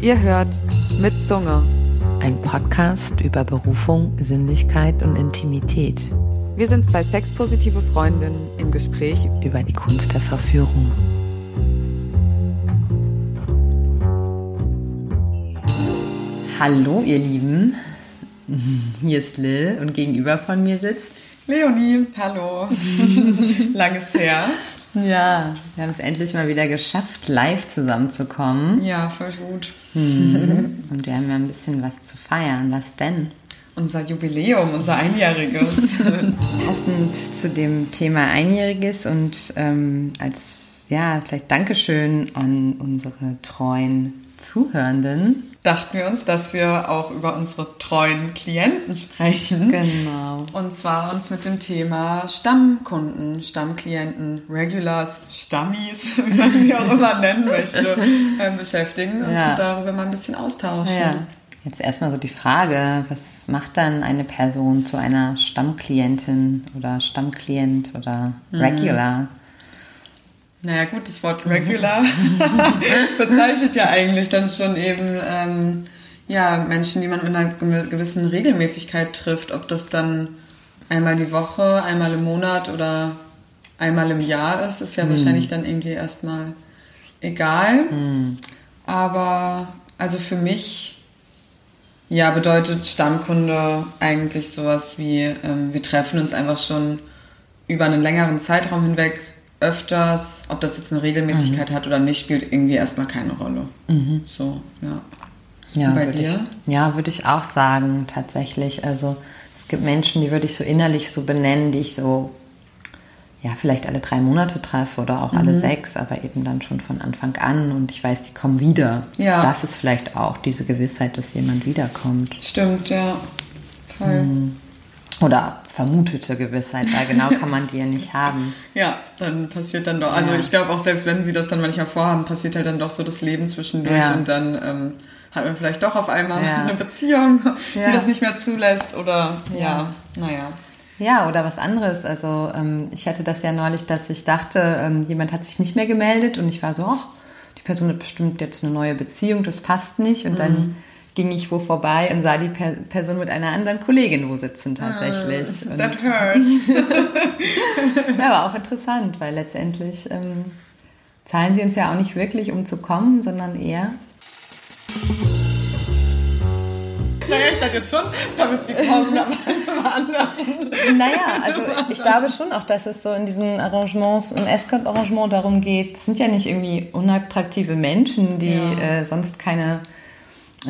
Ihr hört mit Zunge. Ein Podcast über Berufung, Sinnlichkeit und Intimität. Wir sind zwei sexpositive Freundinnen im Gespräch über die Kunst der Verführung. Hallo, ihr Lieben. Hier ist Lil und gegenüber von mir sitzt Leonie. Hallo. Langes her. Ja, wir haben es endlich mal wieder geschafft, live zusammenzukommen. Ja, voll gut. Mhm. Und wir haben ja ein bisschen was zu feiern. Was denn? Unser Jubiläum, unser Einjähriges. Passend zu dem Thema Einjähriges und ähm, als, ja, vielleicht Dankeschön an unsere treuen Zuhörenden. Dachten wir uns, dass wir auch über unsere treuen Klienten sprechen. Genau. Und zwar uns mit dem Thema Stammkunden, Stammklienten, Regulars, Stammis, wie man sie auch immer nennen möchte, äh, beschäftigen und ja. darüber mal ein bisschen austauschen. Ja. Jetzt erstmal so die Frage, was macht dann eine Person zu einer Stammklientin oder Stammklient oder mhm. Regular? Mhm. Naja gut, das Wort regular bezeichnet ja eigentlich dann schon eben ähm, ja, Menschen, die man mit einer gewissen Regelmäßigkeit trifft. Ob das dann einmal die Woche, einmal im Monat oder einmal im Jahr ist, ist ja hm. wahrscheinlich dann irgendwie erstmal egal. Hm. Aber also für mich ja, bedeutet Stammkunde eigentlich sowas wie, ähm, wir treffen uns einfach schon über einen längeren Zeitraum hinweg öfters, ob das jetzt eine Regelmäßigkeit mhm. hat oder nicht, spielt irgendwie erstmal keine Rolle. Mhm. So, ja. Ja, bei dir? Ich, ja, würde ich auch sagen, tatsächlich. Also es gibt Menschen, die würde ich so innerlich so benennen, die ich so, ja, vielleicht alle drei Monate treffe oder auch mhm. alle sechs, aber eben dann schon von Anfang an und ich weiß, die kommen wieder. Ja. Das ist vielleicht auch diese Gewissheit, dass jemand wiederkommt. Stimmt, ja. Voll. Mhm. Oder vermutete Gewissheit, weil genau kann man die ja nicht haben. Ja, dann passiert dann doch. Also ja. ich glaube auch selbst wenn sie das dann manchmal vorhaben, passiert halt dann doch so das Leben zwischendurch ja. und dann ähm, hat man vielleicht doch auf einmal ja. eine Beziehung, die das nicht mehr zulässt oder ja, naja. Ja, oder was anderes. Also ähm, ich hatte das ja neulich, dass ich dachte, ähm, jemand hat sich nicht mehr gemeldet und ich war so, ach, die Person hat bestimmt jetzt eine neue Beziehung, das passt nicht. Und mhm. dann ging ich wo vorbei und sah die per Person mit einer anderen Kollegin wo sitzen tatsächlich. Uh, that hurts. ja, aber auch interessant, weil letztendlich ähm, zahlen sie uns ja auch nicht wirklich, um zu kommen, sondern eher. Naja, ich dachte jetzt schon, damit sie kommen, aber anderen. Naja, also ich glaube schon auch, dass es so in diesen Arrangements, im Escort-Arrangement darum geht, es sind ja nicht irgendwie unattraktive Menschen, die ja. äh, sonst keine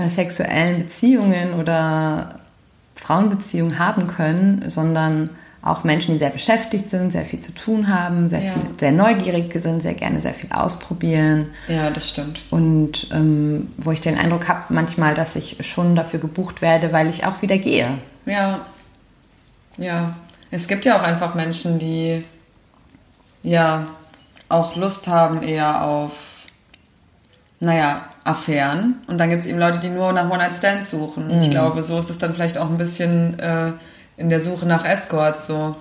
sexuellen Beziehungen oder Frauenbeziehungen haben können, sondern auch Menschen, die sehr beschäftigt sind, sehr viel zu tun haben, sehr, ja. viel, sehr neugierig sind, sehr gerne sehr viel ausprobieren. Ja, das stimmt. Und ähm, wo ich den Eindruck habe, manchmal, dass ich schon dafür gebucht werde, weil ich auch wieder gehe. Ja, ja. Es gibt ja auch einfach Menschen, die ja auch Lust haben eher auf, naja, Affären. Und dann gibt es eben Leute, die nur nach One-Night-Stands suchen. Mhm. Ich glaube, so ist es dann vielleicht auch ein bisschen äh, in der Suche nach Escorts so.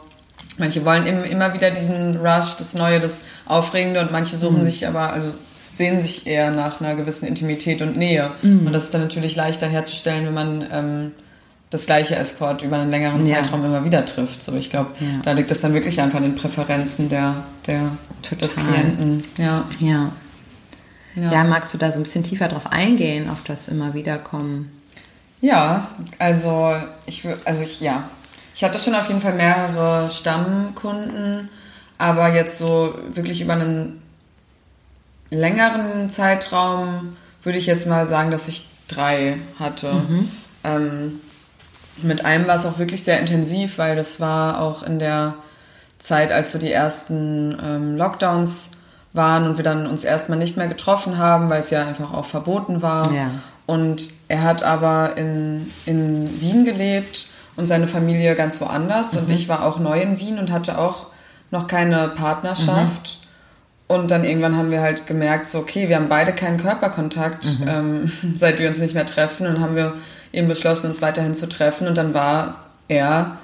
Manche wollen im, immer wieder diesen Rush, das Neue, das Aufregende und manche suchen mhm. sich aber, also sehen sich eher nach einer gewissen Intimität und Nähe. Mhm. Und das ist dann natürlich leichter herzustellen, wenn man ähm, das gleiche Escort über einen längeren ja. Zeitraum immer wieder trifft. So, ich glaube, ja. da liegt es dann wirklich einfach an den Präferenzen der, der des Klienten. Ja. ja. Ja. ja, magst du da so ein bisschen tiefer drauf eingehen, auf das immer wieder kommen? Ja, also ich also ich ja, ich hatte schon auf jeden Fall mehrere Stammkunden, aber jetzt so wirklich über einen längeren Zeitraum würde ich jetzt mal sagen, dass ich drei hatte. Mhm. Ähm, mit einem war es auch wirklich sehr intensiv, weil das war auch in der Zeit, als so die ersten ähm, Lockdowns waren und wir dann uns erstmal nicht mehr getroffen haben, weil es ja einfach auch verboten war. Ja. Und er hat aber in, in Wien gelebt und seine Familie ganz woanders. Mhm. Und ich war auch neu in Wien und hatte auch noch keine Partnerschaft. Mhm. Und dann irgendwann haben wir halt gemerkt, so, okay, wir haben beide keinen Körperkontakt, mhm. ähm, seit wir uns nicht mehr treffen. Und haben wir eben beschlossen, uns weiterhin zu treffen. Und dann war er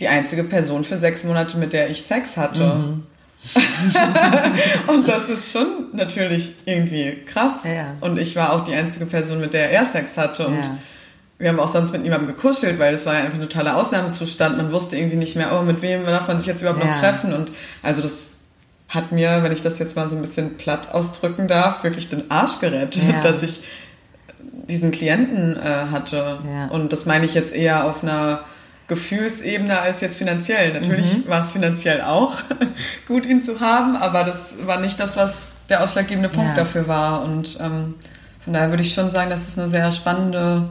die einzige Person für sechs Monate, mit der ich Sex hatte. Mhm. und das ist schon natürlich irgendwie krass. Ja. Und ich war auch die einzige Person, mit der er Sex hatte. Und Ja. wir haben auch sonst mit niemandem gekuschelt, weil es war ja einfach ein totaler Ausnahmezustand. Man wusste irgendwie nicht mehr, oh, mit wem darf man sich jetzt überhaupt noch Ja. treffen. Und also das hat mir, wenn ich das jetzt mal so ein bisschen platt ausdrücken darf, wirklich den Arsch gerettet, dass ich diesen Klienten äh, hatte. Und das meine ich jetzt eher auf einer Gefühlsebene als jetzt finanziell. Natürlich Mhm. war es finanziell auch gut, ihn zu haben, aber das war nicht das, was der ausschlaggebende Punkt Ja. dafür war. Und ähm, von daher würde ich schon sagen, dass es eine sehr spannende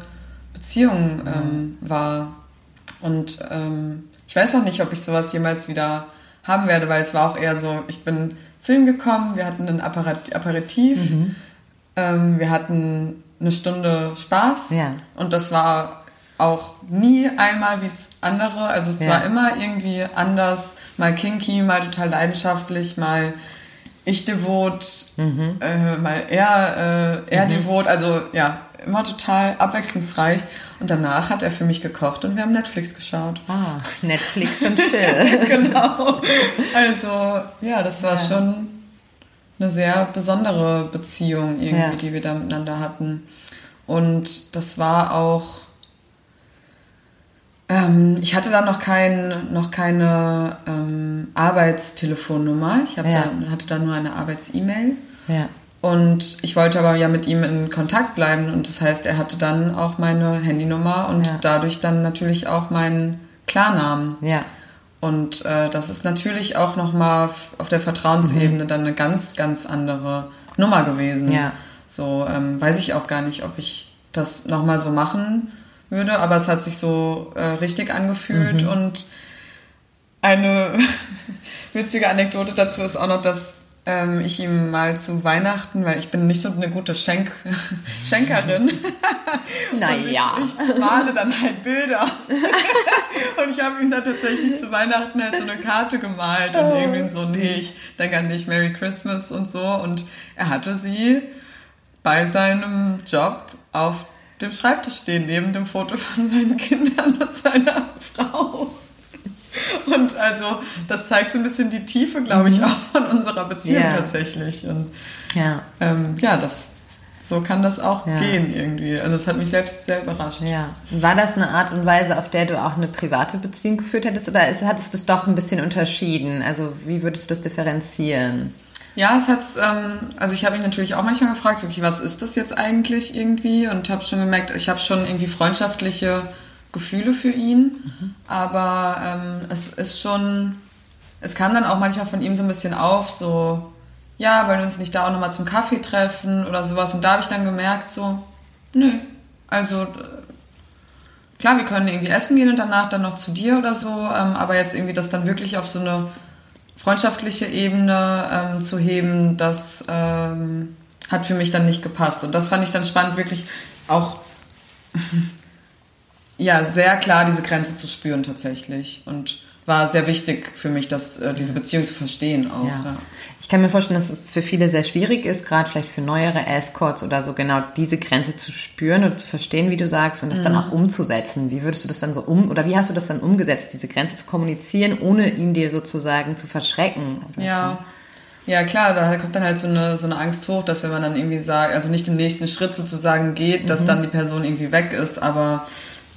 Beziehung ähm, war. Und ähm, ich weiß noch nicht, ob ich sowas jemals wieder haben werde, weil es war auch eher so, ich bin zu ihm gekommen, wir hatten ein Apparat Aperitif, Mhm. ähm, wir hatten eine Stunde Spaß Ja. und das war auch nie einmal wie es andere. Also es Ja. war immer irgendwie anders, mal kinky, mal total leidenschaftlich, mal ich devot, Mhm. äh, mal er, äh, er devot. Also ja, immer total abwechslungsreich. Und danach hat er für mich gekocht und wir haben Netflix geschaut. Ah, Netflix und Chill. genau. Also ja, das war Ja. schon eine sehr besondere Beziehung irgendwie, Ja. die wir da miteinander hatten. Und das war auch. Ähm, ich hatte da noch, kein, noch keine ähm, Arbeitstelefonnummer. Ich Ja. da, hatte da nur eine Arbeits-E-Mail. ja. Und ich wollte aber ja mit ihm in Kontakt bleiben. Und das heißt, er hatte dann auch meine Handynummer und Ja. dadurch dann natürlich auch meinen Klarnamen. Ja. Und äh, das ist natürlich auch nochmal auf der Vertrauensebene dann eine ganz, ganz andere Nummer gewesen. Ja. So ähm, weiß ich auch gar nicht, ob ich das nochmal so machen würde, aber es hat sich so äh, richtig angefühlt und eine witzige Anekdote dazu ist auch noch, dass ähm, ich ihm mal zu Weihnachten, weil ich bin nicht so eine gute Schenk Schenkerin, Naja. ich, ich male dann halt Bilder. und ich habe ihm dann tatsächlich zu Weihnachten halt so eine Karte gemalt und Oh, irgendwie so, nee, ich denke an dich, Merry Christmas und so. Und er hatte sie bei seinem Job auf dem Schreibtisch stehen, neben dem Foto von seinen Kindern und seiner Frau. Und also, das zeigt so ein bisschen die Tiefe, glaube ich, auch von unserer Beziehung Ja. tatsächlich. Und Ja. ähm, ja, das, so kann das auch Ja. gehen irgendwie. Also es hat mich selbst sehr überrascht. Ja. War das eine Art und Weise, auf der du auch eine private Beziehung geführt hättest oder hattest du es doch ein bisschen unterschieden? Also wie würdest du das differenzieren? Ja, es hat, ähm, also ich habe mich natürlich auch manchmal gefragt, okay, was ist das jetzt eigentlich irgendwie? Und habe schon gemerkt, ich habe schon irgendwie freundschaftliche Gefühle für ihn, aber ähm, es ist schon, es kam dann auch manchmal von ihm so ein bisschen auf, so, ja, wollen wir uns nicht da auch nochmal zum Kaffee treffen oder sowas. Und da habe ich dann gemerkt, so, nö, also äh, klar, wir können irgendwie essen gehen und danach dann noch zu dir oder so, ähm, aber jetzt irgendwie das dann wirklich auf so eine freundschaftliche Ebene ähm, zu heben, das ähm, hat für mich dann nicht gepasst. Und das fand ich dann spannend, wirklich auch ja sehr klar diese Grenze zu spüren tatsächlich. Und war sehr wichtig für mich, dass äh, diese Beziehung zu verstehen auch. Ja. Ja. Ich kann mir vorstellen, dass es für viele sehr schwierig ist, gerade vielleicht für neuere Escorts oder so, genau diese Grenze zu spüren oder zu verstehen, wie du sagst, und das dann auch umzusetzen. Wie würdest du das dann so um, oder wie hast du das dann umgesetzt, diese Grenze zu kommunizieren, ohne ihn dir sozusagen zu verschrecken? Ja. Ja, klar, da kommt dann halt so eine, so eine Angst hoch, dass wenn man dann irgendwie sagt, also nicht den nächsten Schritt sozusagen geht, dass dann die Person irgendwie weg ist, aber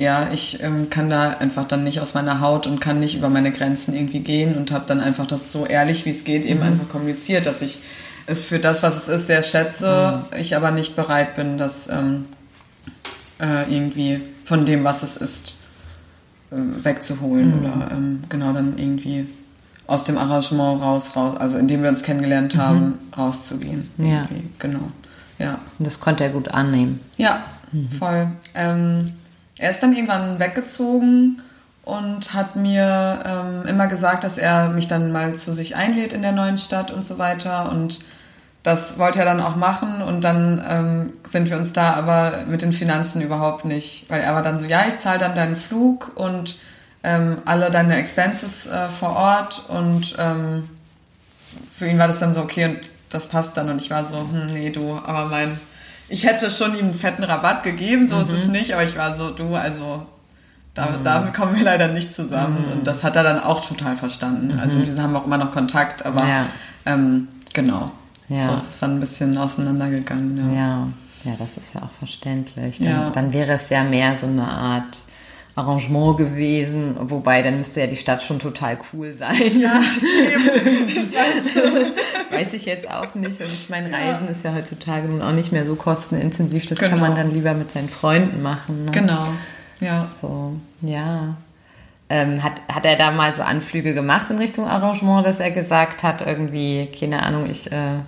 ja, ich ähm, kann da einfach dann nicht aus meiner Haut und kann nicht über meine Grenzen irgendwie gehen und habe dann einfach das so ehrlich wie es geht eben einfach kommuniziert, dass ich es für das, was es ist, sehr schätze, ich aber nicht bereit bin, das ähm, äh, irgendwie von dem, was es ist, äh, wegzuholen oder ähm, genau dann irgendwie aus dem Arrangement raus, raus, also indem wir uns kennengelernt haben, rauszugehen. Ja. Irgendwie. Genau. Ja. Und das konnte er gut annehmen. Ja, voll. Ähm, er ist dann irgendwann weggezogen und hat mir ähm, immer gesagt, dass er mich dann mal zu sich einlädt in der neuen Stadt und so weiter. Und das wollte er dann auch machen. Und dann ähm, sind wir uns da aber mit den Finanzen überhaupt nicht, weil er war dann so, ja, ich zahle dann deinen Flug und ähm, alle deine Expenses äh, vor Ort. Und ähm, für ihn war das dann so, okay, und das passt dann. Und ich war so, hm, nee, du, aber mein, ich hätte schon ihm einen fetten Rabatt gegeben, so ist es nicht, aber ich war so, du, also Da, mhm. da kommen wir leider nicht zusammen. Mhm. Und das hat er dann auch total verstanden. Also mhm. wir haben auch immer noch Kontakt, aber ja. ähm, genau. Ja. So ist es dann ein bisschen auseinandergegangen. Ja. ja. ja, das ist ja auch verständlich. Dann, dann wäre es ja mehr so eine Art Arrangement gewesen, wobei dann müsste ja die Stadt schon total cool sein. Ja, Weiß ich jetzt auch nicht. Und ich meine, Reisen ja. ist ja heutzutage nun auch nicht mehr so kostenintensiv. Das genau. kann man dann lieber mit seinen Freunden machen. Ne? Genau. Ja. So, ja. Ähm, hat, hat er da mal so Anflüge gemacht in Richtung Arrangement, dass er gesagt hat, irgendwie, keine Ahnung, ich äh,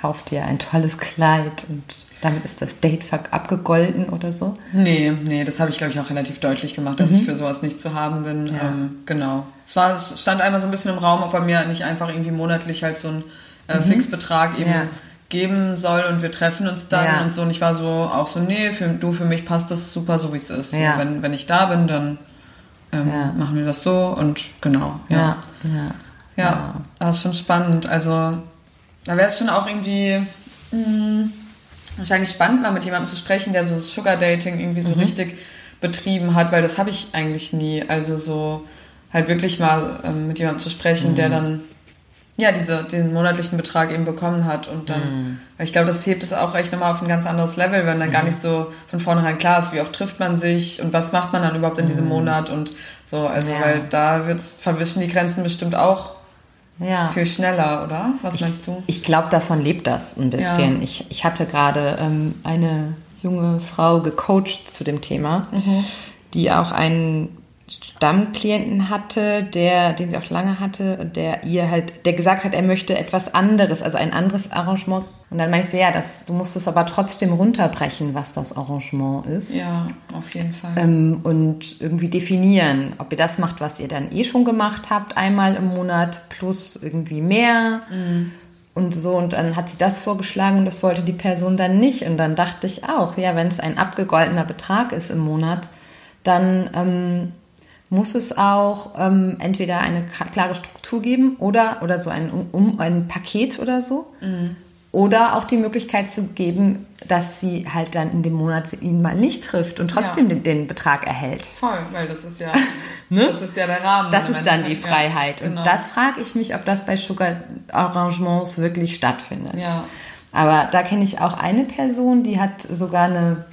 kaufe dir ein tolles Kleid und damit ist das Date abgegolten oder so? Nee, nee, das habe ich, glaube ich, auch relativ deutlich gemacht, dass mhm. ich für sowas nicht zu haben bin. Ja. Ähm, genau. Es, war, es stand einmal so ein bisschen im Raum, ob er mir nicht einfach irgendwie monatlich halt so einen äh, mhm. Fixbetrag eben ja. geben soll und wir treffen uns dann ja. und so. Und ich war so auch so, nee, für, du, für mich passt das super so, wie es ist. Wenn, wenn ich da bin, dann ähm, machen wir das so und genau. Ja, ja. ja. das ist schon spannend. Also da wäre es schon auch irgendwie... Mh, hm, wahrscheinlich spannend mal mit jemandem zu sprechen, der so Sugar Dating irgendwie so mhm. richtig betrieben hat, weil das habe ich eigentlich nie. Also so halt wirklich mal ähm, mit jemandem zu sprechen, mhm. der dann ja diese, den monatlichen Betrag eben bekommen hat und dann, mhm. ich glaube, das hebt es auch echt nochmal auf ein ganz anderes Level, wenn dann gar mhm. nicht so von vornherein klar ist, wie oft trifft man sich und was macht man dann überhaupt in diesem mhm. Monat und so, also ja. weil da wird's verwischen die Grenzen bestimmt auch ja. viel schneller, oder? Was ich, meinst du? Ich glaube, davon lebt das ein bisschen. Ja. Ich, ich hatte gerade ähm, eine junge Frau gecoacht zu dem Thema, mhm. die auch einen Stammklienten hatte, der, den sie auch lange hatte, der ihr halt, der gesagt hat, er möchte etwas anderes, also ein anderes Arrangement. Und dann meinst du, ja, das, du musst es aber trotzdem runterbrechen, was das Arrangement ist. Ja, auf jeden Fall. Ähm, und irgendwie definieren, ob ihr das macht, was ihr dann eh schon gemacht habt, einmal im Monat plus irgendwie mehr. Mhm. Und so, und dann hat sie das vorgeschlagen und das wollte die Person dann nicht. Und dann dachte ich auch, ja, wenn es ein abgegoltener Betrag ist im Monat, dann ähm, muss es auch ähm, entweder eine klare Struktur geben oder, oder so ein, um, ein Paket oder so. Mhm. Oder auch die Möglichkeit zu geben, dass sie halt dann in dem Monat ihn mal nicht trifft und trotzdem ja. den, den, Betrag erhält. Voll, weil das ist ja, ne? das ist ja der Rahmen. Das ist dann die Freiheit. Ja, genau. Und das frage ich mich, ob das bei Sugar Arrangements wirklich stattfindet. Ja. Aber da kenne ich auch eine Person, die hat sogar eine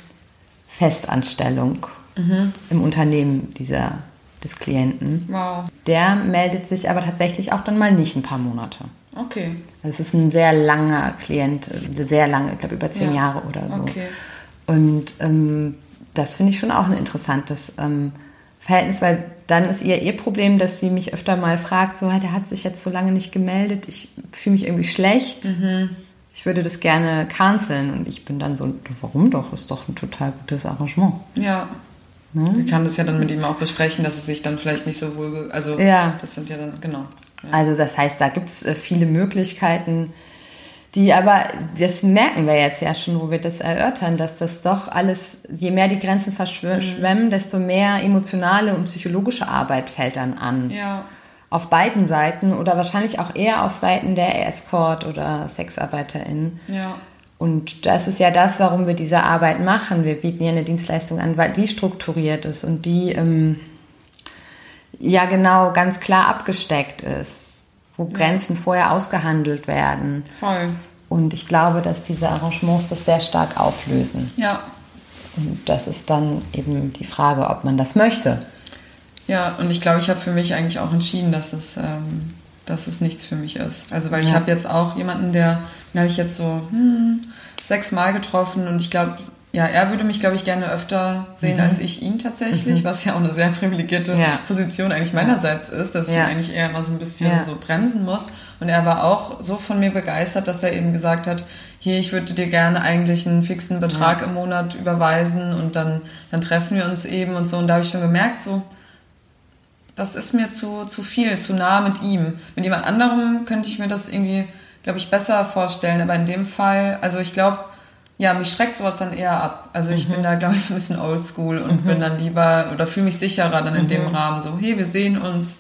Festanstellung mhm. im Unternehmen dieser des Klienten. Wow. Der meldet sich aber tatsächlich auch dann mal nicht ein paar Monate. Okay. Das ist ein sehr langer Klient, sehr lange, ich glaube über zehn ja. Jahre oder so. Okay. Und ähm, das finde ich schon auch ein interessantes ähm, Verhältnis, weil dann ist ihr ihr Problem, dass sie mich öfter mal fragt, so, der hat sich jetzt so lange nicht gemeldet, ich fühle mich irgendwie schlecht. Mhm. Ich würde das gerne canceln und ich bin dann so, warum doch? Ist doch ein total gutes Arrangement. Ja, Ne? Sie kann das ja dann mit ihm auch besprechen, dass es sich dann vielleicht nicht so wohl. Also, ja. das sind ja dann, genau. Also, das heißt, da gibt es äh, viele Möglichkeiten, die aber, das merken wir jetzt ja schon, wo wir das erörtern, dass das doch alles, je mehr die Grenzen verschwemmen, mhm. desto mehr emotionale und psychologische Arbeit fällt dann an. Ja. Auf beiden Seiten oder wahrscheinlich auch eher auf Seiten der Escort- oder SexarbeiterInnen. Ja. Und das ist ja das, warum wir diese Arbeit machen. Wir bieten ja eine Dienstleistung an, weil die strukturiert ist und die ähm, ja genau ganz klar abgesteckt ist, wo ja. Grenzen vorher ausgehandelt werden. Voll. Und ich glaube, dass diese Arrangements das sehr stark auflösen. Ja. Und das ist dann eben die Frage, ob man das möchte. Ja, und ich glaube, ich habe für mich eigentlich auch entschieden, dass es, ähm, dass es nichts für mich ist. Also, weil ja. ich habe jetzt auch jemanden, der den habe ich jetzt so hm, sechsmal getroffen und ich glaube, ja, er würde mich, glaube ich, gerne öfter sehen mhm. als ich ihn tatsächlich, mhm. was ja auch eine sehr privilegierte ja. Position eigentlich meinerseits ist, dass ich ja. eigentlich eher immer so ein bisschen ja. so bremsen muss. Und er war auch so von mir begeistert, dass er eben gesagt hat, hier, ich würde dir gerne eigentlich einen fixen Betrag im Monat überweisen und dann, dann treffen wir uns eben und so. Und da habe ich schon gemerkt, so, das ist mir zu, zu viel, zu nah mit ihm. Mit jemand anderem könnte ich mir das irgendwie glaube ich, besser vorstellen. Aber in dem Fall, also ich glaube, ja, mich schreckt sowas dann eher ab. Also ich mhm. bin da, glaube ich, so ein bisschen oldschool und mhm. bin dann lieber oder fühle mich sicherer dann in mhm. dem Rahmen. So, hey, wir sehen uns,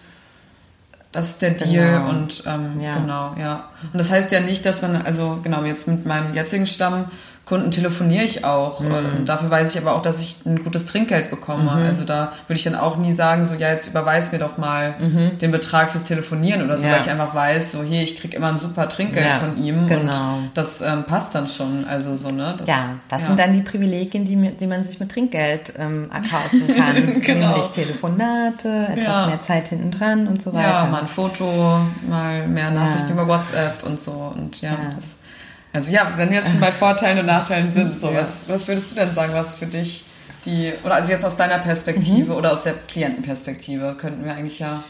das ist der Deal genau. und ähm, ja. genau, ja. Und das heißt ja nicht, dass man, also genau, jetzt mit meinem jetzigen Stamm Kunden telefoniere ich auch. Mhm. Und dafür weiß ich aber auch, dass ich ein gutes Trinkgeld bekomme. Mhm. Also da würde ich dann auch nie sagen, so ja, jetzt überweis mir doch mal mhm. den Betrag fürs Telefonieren oder so, ja. weil ich einfach weiß, so hier, ich kriege immer ein super Trinkgeld ja, von ihm genau. und das ähm, passt dann schon. Also so, ne? Das, ja, das ja. sind dann die Privilegien, die, die man sich mit Trinkgeld ähm, erkaufen kann. genau. Nämlich Telefonate, etwas mehr Zeit hinten dran und so weiter. Ja, mal ein Foto, mal mehr Nachrichten über WhatsApp und so. Und ja, das also ja, wenn wir jetzt schon bei Vorteilen und Nachteilen sind, so, ja. was, was würdest du denn sagen, was für dich die, oder also jetzt aus deiner Perspektive mhm. oder aus der Klientenperspektive, könnten wir eigentlich ja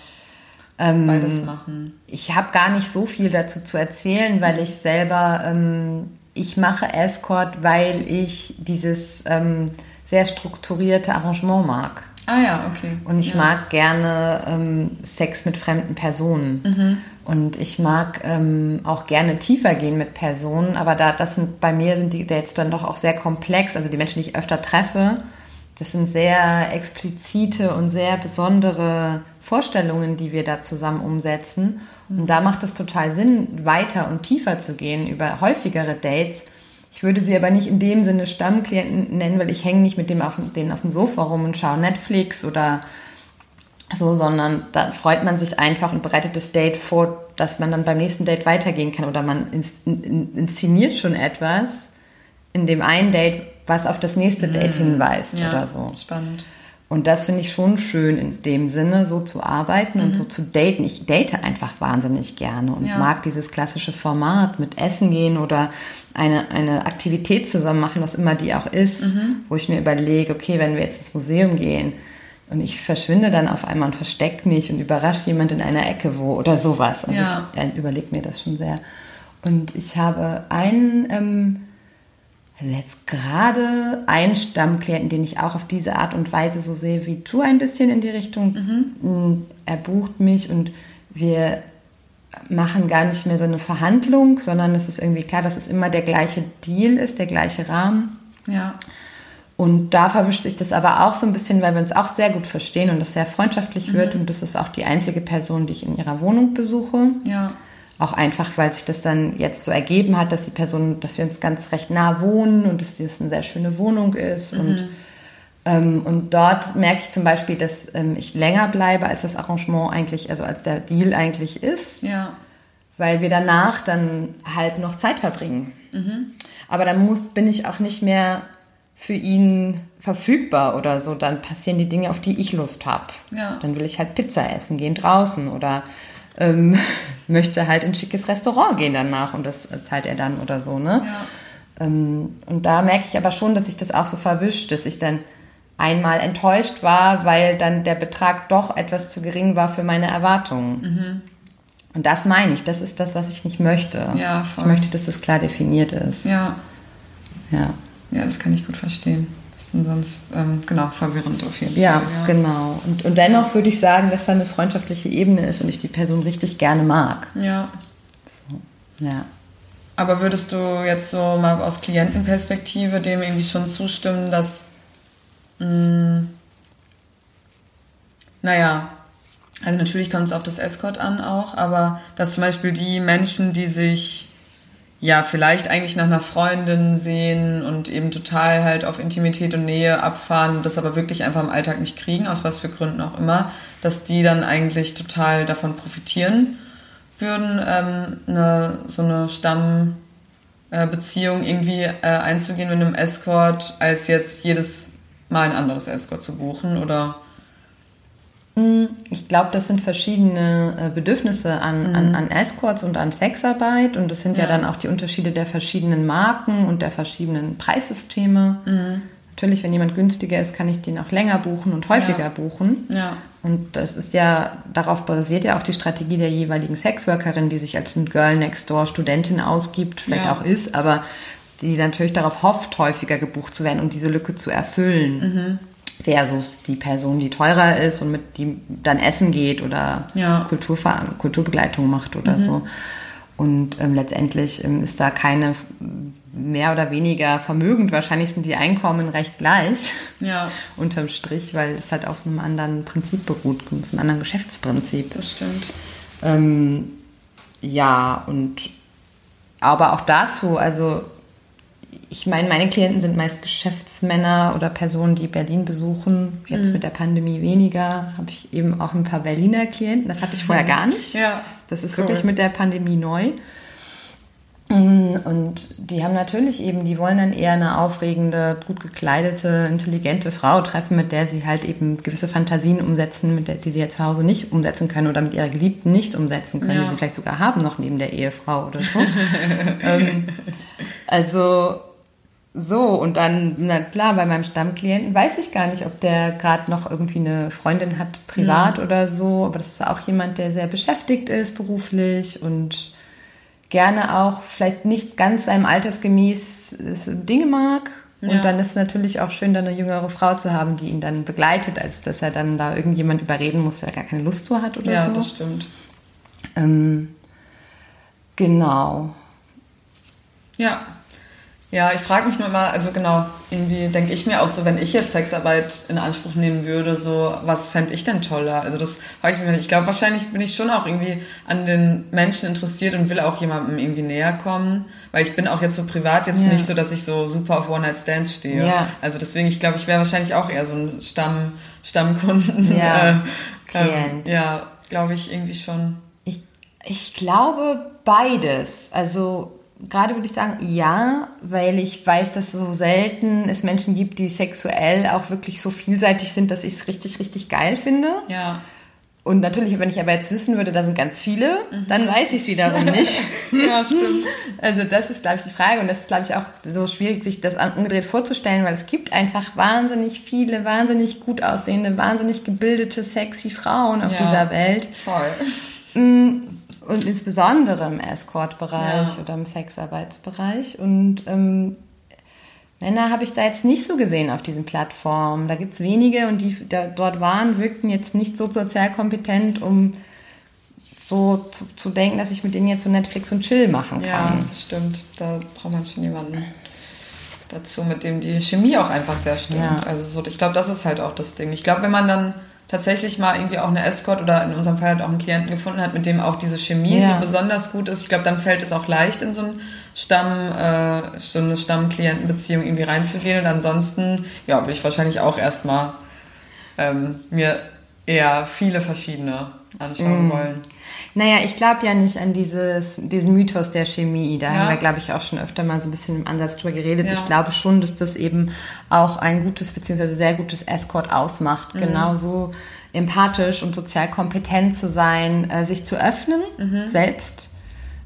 ähm, beides machen. Ich habe gar nicht so viel dazu zu erzählen, weil ich selber, ähm, ich mache Escort, weil ich dieses ähm, sehr strukturierte Arrangement mag. Ah ja, okay. Und ich ja. mag gerne ähm, Sex mit fremden Personen. Mhm. Und ich mag ähm, auch gerne tiefer gehen mit Personen, aber da das sind bei mir sind die Dates dann doch auch sehr komplex. Also die Menschen, die ich öfter treffe, das sind sehr explizite und sehr besondere Vorstellungen, die wir da zusammen umsetzen. Und da macht es total Sinn, weiter und tiefer zu gehen über häufigere Dates. Ich würde sie aber nicht in dem Sinne Stammklienten nennen, weil ich hänge nicht mit denen auf dem Sofa rum und schaue Netflix oder so, sondern da freut man sich einfach und bereitet das Date vor, dass man dann beim nächsten Date weitergehen kann oder man inszeniert schon etwas in dem einen Date, was auf das nächste Date mhm. hinweist ja, oder so. Spannend. Und das finde ich schon schön in dem Sinne, so zu arbeiten mhm. und so zu daten. Ich date einfach wahnsinnig gerne und ja. mag dieses klassische Format mit Essen gehen oder eine, eine Aktivität zusammen machen, was immer die auch ist, mhm. wo ich mir überlege, okay, wenn wir jetzt ins Museum gehen, und ich verschwinde dann auf einmal und verstecke mich und überrasche jemand in einer Ecke wo oder sowas. Also ja. ich überlege mir das schon sehr. Und ich habe einen, ähm, also jetzt gerade einen Stammklienten, den ich auch auf diese Art und Weise so sehe wie du ein bisschen in die Richtung. Mhm. Mm, er bucht mich und wir machen gar nicht mehr so eine Verhandlung, sondern es ist irgendwie klar, dass es immer der gleiche Deal ist, der gleiche Rahmen. Ja. Und da verwischt sich das aber auch so ein bisschen, weil wir uns auch sehr gut verstehen und es sehr freundschaftlich wird. Mhm. Und das ist auch die einzige Person, die ich in ihrer Wohnung besuche. Ja. Auch einfach, weil sich das dann jetzt so ergeben hat, dass die Person, dass wir uns ganz recht nah wohnen und dass das eine sehr schöne Wohnung ist. Mhm. Und, ähm, und dort merke ich zum Beispiel, dass ähm, ich länger bleibe, als das Arrangement eigentlich, also als der Deal eigentlich ist. Ja. Weil wir danach dann halt noch Zeit verbringen. Mhm. Aber dann muss, bin ich auch nicht mehr für ihn verfügbar oder so, dann passieren die Dinge, auf die ich Lust habe. Ja. Dann will ich halt Pizza essen gehen draußen oder ähm, möchte halt in ein schickes Restaurant gehen danach und das zahlt er dann oder so. Ne? Ja. Ähm, und da merke ich aber schon, dass sich das auch so verwischt, dass ich dann einmal enttäuscht war, weil dann der Betrag doch etwas zu gering war für meine Erwartungen. Mhm. Und das meine ich, das ist das, was ich nicht möchte. Ja. Ich möchte, dass das klar definiert ist. Ja. Ja. Ja, das kann ich gut verstehen. Das ist sonst, ähm, genau, verwirrend auf jeden ja, Fall. Ja, genau. Und, und dennoch würde ich sagen, dass da eine freundschaftliche Ebene ist und ich die Person richtig gerne mag. Ja. So, ja. Aber würdest du jetzt so mal aus Klientenperspektive dem irgendwie schon zustimmen, dass, mh, hm, naja, also natürlich kommt es auf das Escort an auch, aber dass zum Beispiel die Menschen, die sich ja, vielleicht eigentlich nach einer Freundin sehen und eben total halt auf Intimität und Nähe abfahren, das aber wirklich einfach im Alltag nicht kriegen, aus was für Gründen auch immer, dass die dann eigentlich total davon profitieren würden, ähm, eine, so eine Stammbeziehung äh, irgendwie äh, einzugehen mit einem Escort, als jetzt jedes Mal ein anderes Escort zu buchen oder ich glaube, das sind verschiedene äh, Bedürfnisse an, mhm. an, an, Escorts und an Sexarbeit. Und das sind ja. ja. dann auch die Unterschiede der verschiedenen Marken und der verschiedenen Preissysteme. Mhm. Natürlich, wenn jemand günstiger ist, kann ich den auch länger buchen und häufiger ja. buchen. Ja. Und das ist ja, darauf basiert ja auch die Strategie der jeweiligen Sexworkerin, die sich als ein Girl Next Door Studentin ausgibt, vielleicht auch ist, aber die natürlich darauf hofft, häufiger gebucht zu werden und diese Lücke zu erfüllen. Mhm versus die Person, die teurer ist und mit die dann essen geht oder ja. Kulturver Kulturbegleitung macht oder mhm. so. Und ähm, letztendlich ähm, ist da keine mehr oder weniger vermögend. Wahrscheinlich sind die Einkommen recht gleich ja. unterm Strich, weil es halt auf einem anderen Prinzip beruht, auf einem anderen Geschäftsprinzip. Das stimmt. Ähm, ja, und aber auch dazu, also ich meine, meine Klienten sind meist Geschäftsmänner oder Personen, die Berlin besuchen. Jetzt mhm. mit der Pandemie weniger. Habe ich eben auch ein paar Berliner Klienten. Das hatte ich vorher gar nicht. Ja, das ist cool. wirklich mit der Pandemie neu. Mm, und die haben natürlich eben, die wollen dann eher eine aufregende, gut gekleidete, intelligente Frau treffen, mit der sie halt eben gewisse Fantasien umsetzen, mit der, die sie ja zu Hause nicht umsetzen können oder mit ihrer Geliebten nicht umsetzen können, ja. die sie vielleicht sogar haben noch neben der Ehefrau oder so. ähm, also so, und dann, na klar, bei meinem Stammklienten weiß ich gar nicht, ob der gerade noch irgendwie eine Freundin hat, privat ja. oder so, aber das ist auch jemand, der sehr beschäftigt ist beruflich und gerne auch vielleicht nicht ganz seinem Altersgemäß Dinge mag. Und ja. dann ist es natürlich auch schön, dann eine jüngere Frau zu haben, die ihn dann begleitet, als dass er dann da irgendjemand überreden muss, der gar keine Lust zu hat oder ja, so. Ja, das stimmt. Ähm, genau. Ja, ja, ich frage mich nur immer, also genau, irgendwie denke ich mir auch so, wenn ich jetzt Sexarbeit in Anspruch nehmen würde, so, was fände ich denn toller? Also das frage ich mich nicht. Ich glaube, wahrscheinlich bin ich schon auch irgendwie an den Menschen interessiert und will auch jemandem irgendwie näher kommen, weil ich bin auch jetzt so privat jetzt ja. nicht so, dass ich so super auf One-Night-Stands stehe. Ja. Also deswegen, ich glaube, ich wäre wahrscheinlich auch eher so ein Stamm, Stammkunden. Ja, äh, ähm, ja glaube ich irgendwie schon. Ich, ich glaube beides. Also gerade würde ich sagen, ja, weil ich weiß, dass es so selten es Menschen gibt, die sexuell auch wirklich so vielseitig sind, dass ich es richtig, richtig geil finde. Ja. Und natürlich, wenn ich aber jetzt wissen würde, da sind ganz viele, mhm. dann weiß ich es wiederum nicht. ja, stimmt. Also das ist, glaube ich, die Frage. Und das ist, glaube ich, auch so schwierig, sich das umgedreht vorzustellen, weil es gibt einfach wahnsinnig viele, wahnsinnig gut aussehende, wahnsinnig gebildete, sexy Frauen auf ja, dieser Welt. Voll. Und insbesondere im Escort-Bereich ja. oder im Sexarbeitsbereich. Und ähm, Männer habe ich da jetzt nicht so gesehen auf diesen Plattformen. Da gibt es wenige und die da, dort waren, wirkten jetzt nicht so sozial kompetent, um so zu, zu, denken, dass ich mit denen jetzt so Netflix und Chill machen kann. Ja, das stimmt. Da braucht man schon jemanden dazu, mit dem die Chemie auch einfach sehr stimmt. Ja. Also so, ich glaube, das ist halt auch das Ding. Ich glaube, wenn man dann tatsächlich mal irgendwie auch eine Escort oder in unserem Fall halt auch einen Klienten gefunden hat, mit dem auch diese Chemie ja. so besonders gut ist. Ich glaube, dann fällt es auch leicht in so einen Stamm, äh, so eine Stammklientenbeziehung irgendwie reinzugehen. Und ansonsten, ja, würde ich wahrscheinlich auch erstmal ähm, mir eher viele verschiedene anschauen mm. wollen. Naja, ich glaube ja nicht an dieses, diesen Mythos der Chemie. Da ja. haben wir, glaube ich, auch schon öfter mal so ein bisschen im Ansatz drüber geredet. Ja. Ich glaube schon, dass das eben auch ein gutes bzw. sehr gutes Escort ausmacht. Mhm. Genauso empathisch und sozial kompetent zu sein, äh, sich zu öffnen, mhm. selbst,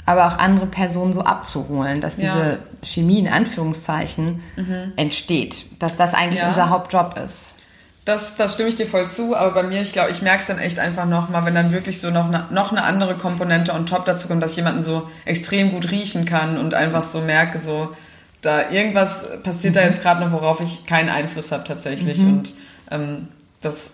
aber auch andere Personen so abzuholen, dass diese ja. Chemie in Anführungszeichen mhm. entsteht. Dass das eigentlich unser Hauptjob ist. Das, das stimme ich dir voll zu, aber bei mir, ich glaube, ich merke es dann echt einfach nochmal, wenn dann wirklich so noch eine, noch eine andere Komponente on top dazu kommt, dass ich jemanden so extrem gut riechen kann und einfach so merke, so, da irgendwas passiert mhm. da jetzt gerade noch, worauf ich keinen Einfluss habe tatsächlich. Mhm. Und ähm, das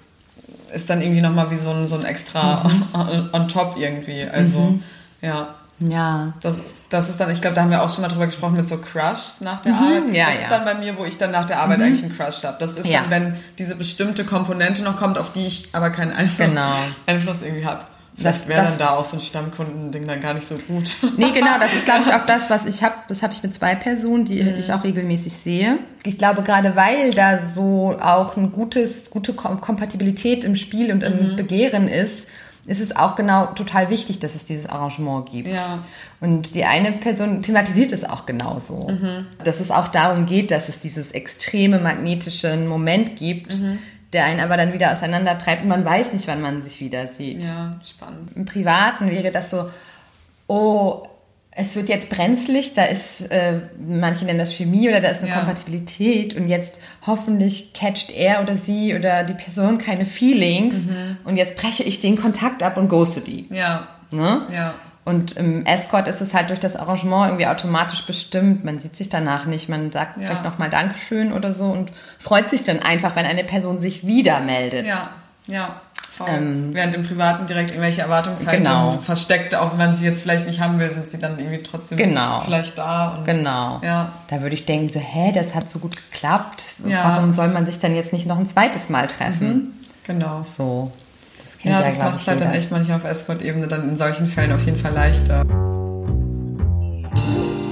ist dann irgendwie nochmal wie so ein, so ein extra mhm. on, on, top irgendwie. Also, mhm. ja. Ja. Das, das ist dann, ich glaube, da haben wir auch schon mal drüber gesprochen mit so Crushs nach der mhm, Arbeit. Ja, das ja. ist dann bei mir, wo ich dann nach der Arbeit mhm. eigentlich einen Crush habe. Das ist ja. dann, wenn diese bestimmte Komponente noch kommt, auf die ich aber keinen Einfluss, genau. Einfluss irgendwie habe. Das wäre dann da auch so ein Stammkundending dann gar nicht so gut. Nee, genau, das ist, glaube ich, auch das, was ich habe. Das habe ich mit zwei Personen, die mhm. ich auch regelmäßig sehe. Ich glaube, gerade weil da so auch eine gutes, gute Kompatibilität im Spiel und im mhm. Begehren ist, ist es auch genau total wichtig, dass es dieses Arrangement gibt. Ja. Und die eine Person thematisiert es auch genauso. Mhm. Dass es auch darum geht, dass es dieses extreme magnetische Moment gibt, mhm. der einen aber dann wieder auseinandertreibt und man weiß nicht, wann man sich wieder sieht. Ja, spannend. Im Privaten wäre das so, oh, es wird jetzt brenzlig, da ist, äh, manche nennen das Chemie oder da ist eine ja. Kompatibilität und jetzt hoffentlich catcht er oder sie oder die Person keine Feelings mhm. und jetzt breche ich den Kontakt ab und ghoste die. Ja. Ne? Ja. Und im Escort ist es halt durch das Arrangement irgendwie automatisch bestimmt. Man sieht sich danach nicht, man sagt ja. vielleicht nochmal Dankeschön oder so und freut sich dann einfach, wenn eine Person sich wieder meldet. Ja, ja. Ähm, Während im Privaten direkt irgendwelche Erwartungshaltungen genau. versteckt, auch wenn man sie jetzt vielleicht nicht haben will, sind sie dann irgendwie trotzdem genau. vielleicht da. Und, genau. Ja. Da würde ich denken, so, hä, das hat so gut geklappt. Ja. Warum soll man sich dann jetzt nicht noch ein zweites Mal treffen? Mhm. Genau. So. Das ja, das macht es halt dann echt manchmal auf Escort-Ebene dann in solchen Fällen auf jeden Fall leichter.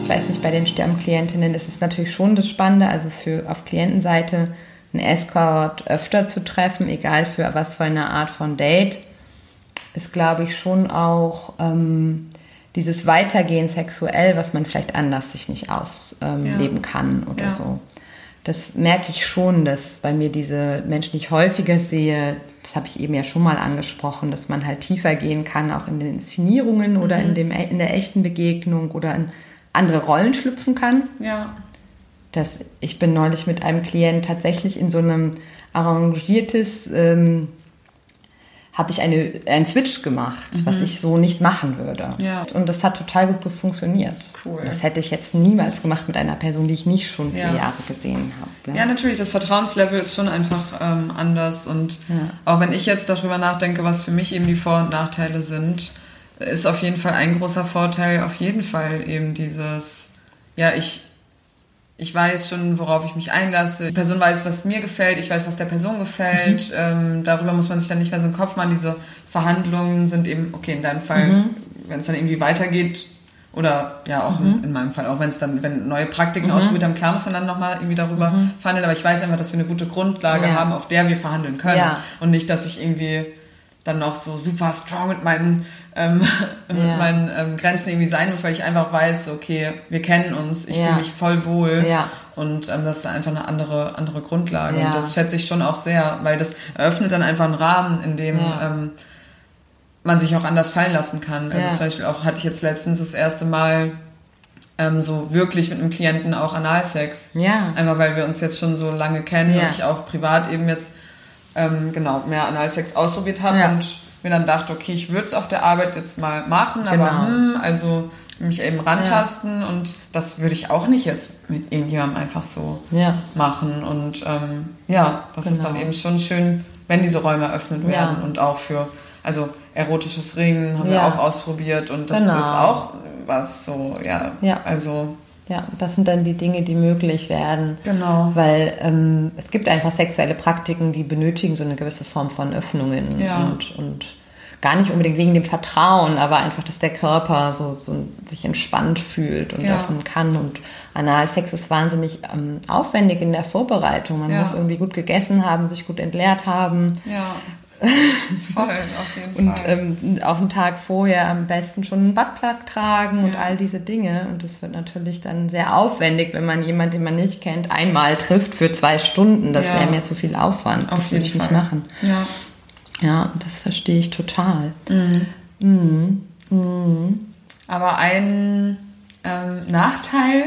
ich weiß nicht, bei den Stammklientinnen ist es natürlich schon das Spannende, also für auf Klientenseite einen Escort öfter zu treffen, egal für was für eine Art von Date, ist, glaube ich, schon auch ähm, dieses Weitergehen sexuell, was man vielleicht anders sich nicht ausleben ähm, ja. kann oder ja. so. Das merke ich schon, dass bei mir diese Menschen, die ich häufiger sehe, das habe ich eben ja schon mal angesprochen, dass man halt tiefer gehen kann, auch in den Inszenierungen oder mhm. in, dem, in der echten Begegnung oder in andere Rollen schlüpfen kann. Ja. Das, ich bin neulich mit einem Klient tatsächlich in so einem arrangiertes ähm, habe ich eine, einen Switch gemacht, mhm. was ich so nicht machen würde. Ja. Und das hat total gut funktioniert. Cool. Das hätte ich jetzt niemals gemacht mit einer Person, die ich nicht schon vier ja. Jahre gesehen habe. Ja. ja. natürlich, das Vertrauenslevel ist schon einfach ähm, anders. Und auch wenn ich jetzt darüber nachdenke, was für mich eben die Vor- und Nachteile sind, ist auf jeden Fall ein großer Vorteil, auf jeden Fall eben dieses, ja, ich ich weiß schon, worauf ich mich einlasse. Die Person weiß, was mir gefällt, ich weiß, was der Person gefällt. Mhm. Ähm, darüber muss man sich dann nicht mehr so einen Kopf machen. Diese Verhandlungen sind eben, okay, in deinem Fall, mhm. wenn es dann irgendwie weitergeht, oder ja, auch mhm. in, in, meinem Fall, auch wenn es dann, wenn neue Praktiken mhm. ausprobiert haben, klar muss man dann nochmal irgendwie darüber mhm. verhandeln. Aber ich weiß einfach, dass wir eine gute Grundlage ja. haben, auf der wir verhandeln können. Ja. Und nicht, dass ich irgendwie dann noch so super strong mit meinen, ähm, ja. mit meinen ähm, Grenzen irgendwie sein muss, weil ich einfach weiß, okay, wir kennen uns, ich ja. fühle mich voll wohl ja. und ähm, das ist einfach eine andere, andere Grundlage. Und das schätze ich schon auch sehr, weil das eröffnet dann einfach einen Rahmen, in dem ähm, man sich auch anders fallen lassen kann. Also zum Beispiel auch hatte ich jetzt letztens das erste Mal ähm, so wirklich mit einem Klienten auch Analsex. Ja. Einfach weil wir uns jetzt schon so lange kennen und ich auch privat eben jetzt ähm, genau, mehr Analsex ausprobiert habe ja. und mir dann dachte, okay, ich würde es auf der Arbeit jetzt mal machen, aber genau. hm, also mich eben rantasten ja. und das würde ich auch nicht jetzt mit irgendjemandem einfach so ja. machen. Und ähm, ja, das genau. ist dann genau. eben schon schön, wenn diese Räume eröffnet werden und auch für, also erotisches Ringen haben wir auch ausprobiert und das genau. ist auch was so, ja, also ja, das sind dann die Dinge, die möglich werden. Genau. Weil ähm, es gibt einfach sexuelle Praktiken, die benötigen so eine gewisse Form von Öffnungen ja. und, und gar nicht unbedingt wegen dem Vertrauen, aber einfach, dass der Körper so, so sich entspannt fühlt und ja. öffnen kann. Und Analsex ist wahnsinnig ähm, aufwendig in der Vorbereitung. Man ja. muss irgendwie gut gegessen haben, sich gut entleert haben. Ja. Voll, auf jeden und, Fall. Und ähm, auch einen Tag vorher am besten schon einen Buttplug tragen ja. und all diese Dinge. Und das wird natürlich dann sehr aufwendig, wenn man jemanden, den man nicht kennt, einmal trifft für zwei Stunden. Das ja. wäre mir zu viel Aufwand. Auf das würde ich Fall. nicht machen. Ja. Ja, das verstehe ich total. Mhm. Mhm. Mhm. Aber ein ähm, Nachteil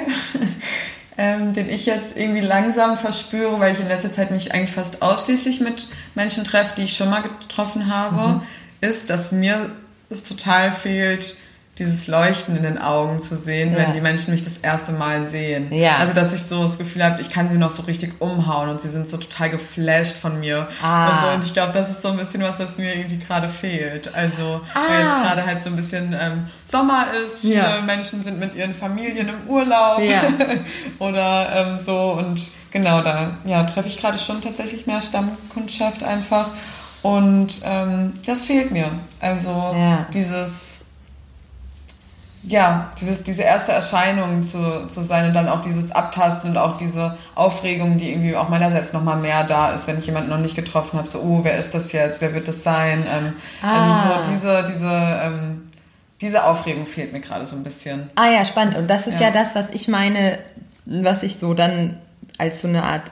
ähm, den ich jetzt irgendwie langsam verspüre, weil ich in letzter Zeit mich eigentlich fast ausschließlich mit Menschen treffe, die ich schon mal getroffen habe, mhm. ist, dass mir es total fehlt, dieses Leuchten in den Augen zu sehen, ja. wenn die Menschen mich das erste Mal sehen. Ja. Also, dass ich so das Gefühl habe, ich kann sie noch so richtig umhauen und sie sind so total geflasht von mir. Ah. Und so. Und ich glaube, das ist so ein bisschen was, was mir irgendwie gerade fehlt. Also, ah. weil jetzt gerade halt so ein bisschen ähm, Sommer ist, viele ja. Menschen sind mit ihren Familien im Urlaub ja. oder ähm, so. Und genau da ja, treffe ich gerade schon tatsächlich mehr Stammkundschaft einfach. Und ähm, das fehlt mir. Also dieses ja, dieses, diese erste Erscheinung zu, zu sein und dann auch dieses Abtasten und auch diese Aufregung, die irgendwie auch meinerseits nochmal mehr da ist, wenn ich jemanden noch nicht getroffen habe, so, oh, wer ist das jetzt, wer wird das sein? Ähm, ah. Also so diese, diese, ähm, diese Aufregung fehlt mir gerade so ein bisschen. Ah ja, spannend. Und das ist ja. ja das, was ich meine, was ich so dann als so eine Art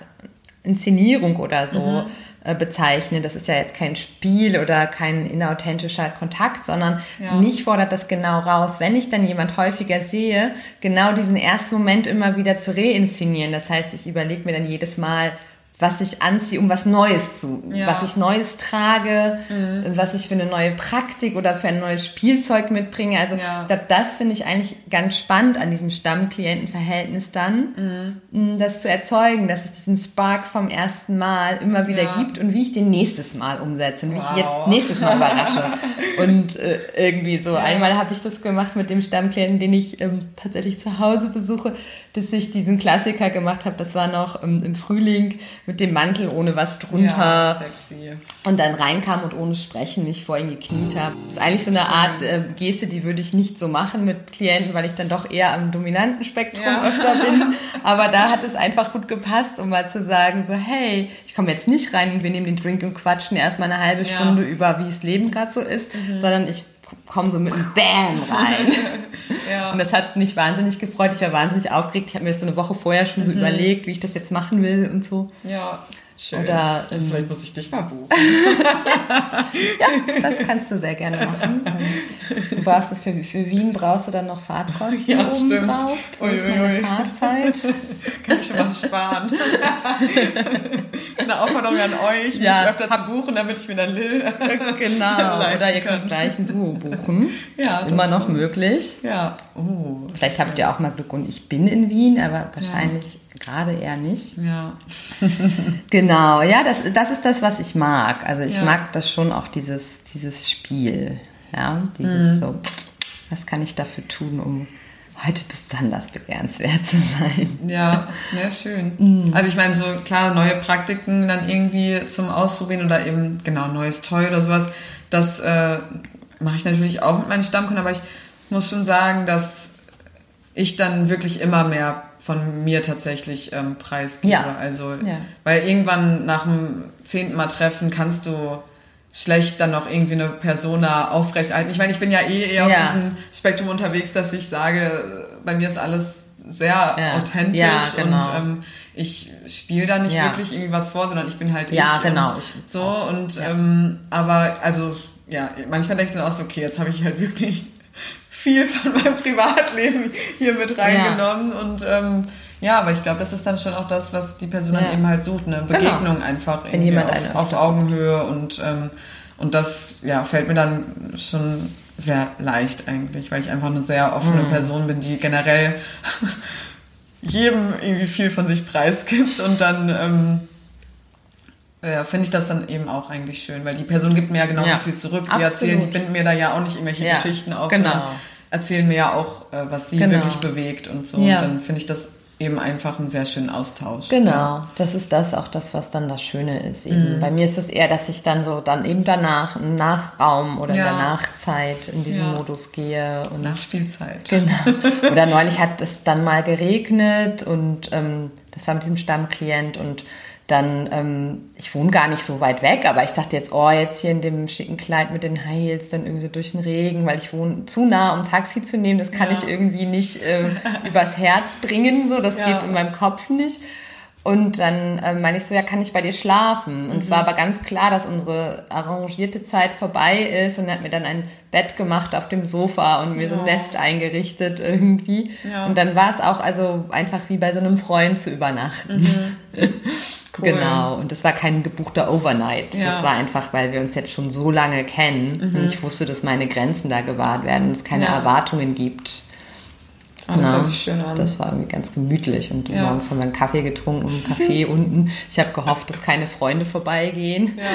Inszenierung oder so mhm bezeichne. Das ist ja jetzt kein Spiel oder kein inauthentischer Kontakt, sondern ja. mich fordert das genau raus, wenn ich dann jemand häufiger sehe, genau diesen ersten Moment immer wieder zu reinszenieren. Das heißt, ich überlege mir dann jedes Mal, was ich anziehe, um was Neues zu, ja. was ich Neues trage, mhm. was ich für eine neue Praktik oder für ein neues Spielzeug mitbringe. Also ja. das finde ich eigentlich ganz spannend an diesem Stammklientenverhältnis dann, mhm. das zu erzeugen, dass es diesen Spark vom ersten Mal immer wieder ja. gibt und wie ich den nächstes Mal umsetze und wie wow. ich jetzt nächstes Mal überrasche. und äh, irgendwie so, einmal habe ich das gemacht mit dem Stammklienten, den ich ähm, tatsächlich zu Hause besuche, dass ich diesen Klassiker gemacht habe. Das war noch ähm, im Frühling mit dem Mantel ohne was drunter. Ja, sexy. Und dann reinkam und ohne Sprechen mich vor ihn gekniet habe. Das ist eigentlich so eine Art äh, Geste, die würde ich nicht so machen mit Klienten, weil ich dann doch eher am dominanten Spektrum Ja. öfter bin. Aber da hat es einfach gut gepasst, um mal zu sagen, so hey, ich komme jetzt nicht rein und wir nehmen den Drink und quatschen erstmal eine halbe Ja. Mhm. Stunde über, wie es Leben gerade so ist, sondern ich komme so mit einem Bam rein. Ja. Und das hat mich wahnsinnig gefreut. Ich war wahnsinnig aufgeregt. Ich habe mir das so eine Woche vorher schon so Mhm. überlegt, wie ich das jetzt machen will und so. ja, schön. Oder, ähm, Vielleicht muss ich dich mal buchen. Ja, das kannst du sehr gerne machen. Du brauchst für, für Wien brauchst du dann noch Fahrtkosten Ja, oben stimmt. drauf. Ist Ui, meine. Fahrzeit. Kann ich schon mal sparen. Eine Aufforderung an euch, mich Ja, öfter zu buchen, damit ich mir dann Lil Genau. Oder ihr könnt gleich ein Duo buchen. Ja, Immer noch möglich. Ja, oh. Vielleicht habt ihr auch mal Glück und ich bin in Wien, aber wahrscheinlich gerade eher nicht. Ja, Genau, ja, das, das ist das, was ich mag. Also ich Ja. mag das schon auch, dieses, dieses Spiel. Ja, Mhm. dieses so, was kann ich dafür tun, um heute besonders begehrenswert zu sein? ja, ja, schön. Mhm. Also ich meine, so klar, neue Praktiken dann irgendwie zum Ausprobieren oder eben genau neues Toy oder sowas, das äh, mache ich natürlich auch mit meinen Stammkunden, aber ich muss schon sagen, dass ich dann wirklich immer mehr von mir tatsächlich ähm, preisgebe. Ja. Also, Ja. weil irgendwann nach dem zehnten Mal Treffen kannst du schlecht dann noch irgendwie eine Persona aufrechterhalten. Ich meine, ich bin ja eh eher Ja. auf diesem Spektrum unterwegs, dass ich sage, bei mir ist alles sehr authentisch genau. und ähm, ich spiele da nicht wirklich irgendwie was vor, sondern ich bin halt Ja, ich genau. und so und ähm, aber also ja, manchmal denke ich dann auch so, okay, jetzt habe ich halt wirklich viel von meinem Privatleben hier mit reingenommen. Und ähm, ja, aber ich glaube, das ist dann schon auch das, was die Person Ja. dann eben halt sucht, eine Begegnung einfach Wenn jemand auf, auf Augenhöhe. Und ähm, und das ja fällt mir dann schon sehr leicht eigentlich, weil ich einfach eine sehr offene Mhm. Person bin, die generell jedem irgendwie viel von sich preisgibt. Und dann ähm, ja, finde ich das dann eben auch eigentlich schön, weil die Person gibt mir ja genauso Ja, viel zurück. Die absolut. erzählen, die binden mir da ja auch nicht irgendwelche Ja, Geschichten auf, genau. sondern erzählen mir ja auch, äh, was sie Genau. wirklich bewegt und so. Ja. Und dann finde ich das eben einfach einen sehr schönen Austausch. Genau, das ist das auch das, was dann das Schöne ist. Eben. Mhm. Bei mir ist es eher, dass ich dann so dann eben danach im Nachraum oder in Ja. der Nachzeit in diesen Ja. Modus gehe und Nach Spielzeit. Genau. Oder neulich hat es dann mal geregnet und ähm, das war mit diesem Stammklient und dann, ähm, ich wohne gar nicht so weit weg, aber ich dachte jetzt, oh, jetzt hier in dem schicken Kleid mit den High Heels dann irgendwie so durch den Regen, weil ich wohne zu nah, um Taxi zu nehmen, das kann Ja. ich irgendwie nicht äh, übers Herz bringen, so, das Ja. geht in meinem Kopf nicht. Und dann äh, meine ich so, ja, kann ich bei dir schlafen? Und es Mhm. war aber ganz klar, dass unsere arrangierte Zeit vorbei ist und er hat mir dann ein Bett gemacht auf dem Sofa und mir so ein Nest eingerichtet irgendwie. Ja. Und dann war es auch also einfach wie bei so einem Freund zu übernachten. Cool. Genau. Und das war kein gebuchter Overnight. Ja. Das war einfach, weil wir uns jetzt schon so lange kennen und ich wusste, dass meine Grenzen da gewahrt werden und es keine Ja. Erwartungen gibt. Ah, das Na, schön an. Das war irgendwie ganz gemütlich und Ja. morgens haben wir einen Kaffee getrunken im Café unten. Ich habe gehofft, dass keine Freunde vorbeigehen.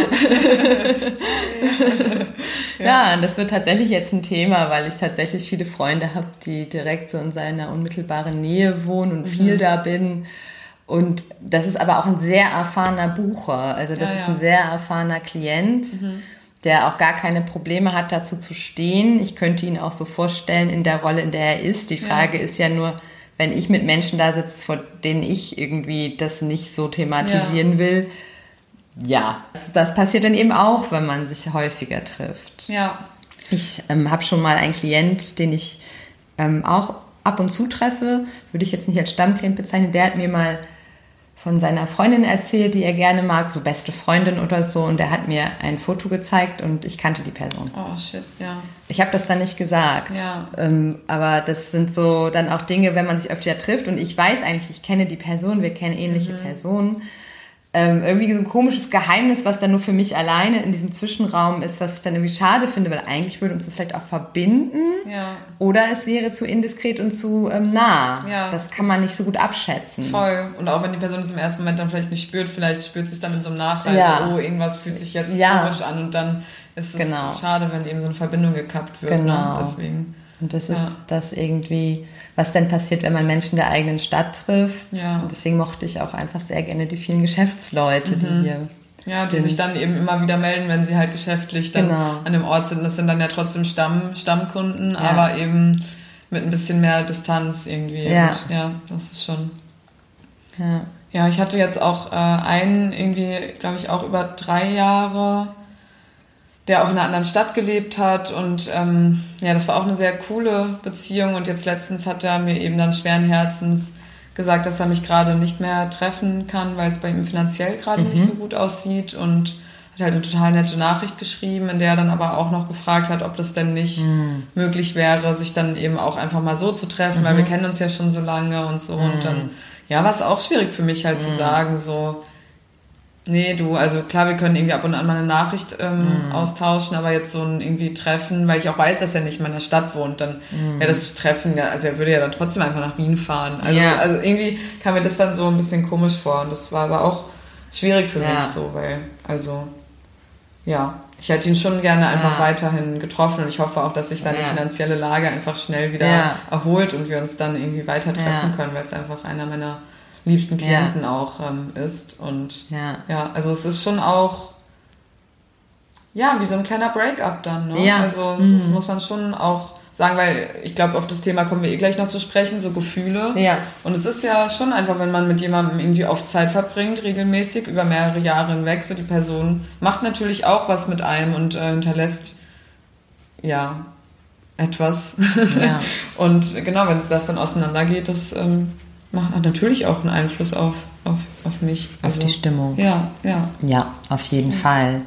Ja. und das wird tatsächlich jetzt ein Thema, weil ich tatsächlich viele Freunde habe, die direkt so in seiner unmittelbaren Nähe wohnen Mhm. und viel da bin. Und das ist aber auch ein sehr erfahrener Bucher. Also das Ja, ist ja. Mhm. ein sehr erfahrener Klient, der auch gar keine Probleme hat, dazu zu stehen. Ich könnte ihn auch so vorstellen in der Rolle, in der er ist. Die Frage ist ja nur, wenn ich mit Menschen da sitze, vor denen ich irgendwie das nicht so thematisieren will, ja, das, das passiert dann eben auch, wenn man sich häufiger trifft. Ja. Ich ähm, habe schon mal einen Klient, den ich ähm, auch ab und zu treffe, würde ich jetzt nicht als Stammklient bezeichnen, der hat mir mal von seiner Freundin erzählt, die er gerne mag, so beste Freundin oder so, und der hat mir ein Foto gezeigt und ich kannte die Person. Oh shit, ja. Ich habe das dann nicht gesagt. Ja. Ähm, aber das sind so dann auch Dinge, wenn man sich öfter trifft und ich weiß eigentlich, ich kenne die Person, wir kennen ähnliche Mhm. Personen. Ähm, irgendwie so ein komisches Geheimnis, was dann nur für mich alleine in diesem Zwischenraum ist, was ich dann irgendwie schade finde, weil eigentlich würde uns das vielleicht auch verbinden. Ja. Oder es wäre zu indiskret und zu ähm, nah. Ja, das kann das- man nicht so gut abschätzen. Voll. Und auch wenn die Person es im ersten Moment dann vielleicht nicht spürt, vielleicht spürt sie es dann in so einem Nachreise, Ja. oh, irgendwas fühlt sich jetzt Ja. komisch an und dann ist es Genau. schade, wenn eben so eine Verbindung gekappt wird. Genau. Ne? Deswegen. Und das ist das irgendwie, was denn passiert, wenn man Menschen der eigenen Stadt trifft. Ja. Und deswegen mochte ich auch einfach sehr gerne die vielen Geschäftsleute, die hier Ja, die sind. sich dann eben immer wieder melden, wenn sie halt geschäftlich dann Genau. an dem Ort sind. Das sind dann ja trotzdem Stamm, Stammkunden, aber eben mit ein bisschen mehr Distanz irgendwie. Ja. Und ja, das ist schon. Ja. Ja, ich hatte jetzt auch äh, einen, irgendwie, glaube ich, auch über drei Jahre, der auch in einer anderen Stadt gelebt hat. Und ähm, ja, das war auch eine sehr coole Beziehung. Und jetzt letztens hat er mir eben dann schweren Herzens gesagt, dass er mich gerade nicht mehr treffen kann, weil es bei ihm finanziell gerade nicht so gut aussieht. Und hat halt eine total nette Nachricht geschrieben, in der er dann aber auch noch gefragt hat, ob das denn nicht möglich wäre, sich dann eben auch einfach mal so zu treffen, weil wir kennen uns ja schon so lange und so. Und dann, ja, war es auch schwierig für mich halt zu sagen, so, nee, du, also klar, wir können irgendwie ab und an mal eine Nachricht ähm, austauschen, aber jetzt so ein irgendwie Treffen, weil ich auch weiß, dass er nicht in meiner Stadt wohnt, dann wäre das Treffen, also er würde ja dann trotzdem einfach nach Wien fahren. Also, Ja. also irgendwie kam mir das dann so ein bisschen komisch vor und das war aber auch schwierig für Ja. mich so, weil, also, ja, ich hätte ihn schon gerne einfach Ja. weiterhin getroffen und ich hoffe auch, dass sich seine finanzielle Lage einfach schnell wieder erholt und wir uns dann irgendwie weiter treffen können, weil es einfach einer meiner liebsten Ja. Klienten auch ähm, ist und Ja. ja, also es ist schon auch ja wie so ein kleiner Breakup dann. Ne? Ja. Mhm. Also das, das muss man schon auch sagen, weil ich glaube, auf das Thema kommen wir eh gleich noch zu sprechen, so Gefühle. Ja. Und es ist ja schon einfach, wenn man mit jemandem irgendwie oft Zeit verbringt, regelmäßig über mehrere Jahre hinweg, so die Person macht natürlich auch was mit einem und äh, hinterlässt ja etwas. Ja. und genau, wenn das dann auseinandergeht, das ähm, macht natürlich auch einen Einfluss auf, auf, auf mich. Auf die Stimmung. Ja, ja. Ja, auf jeden Fall.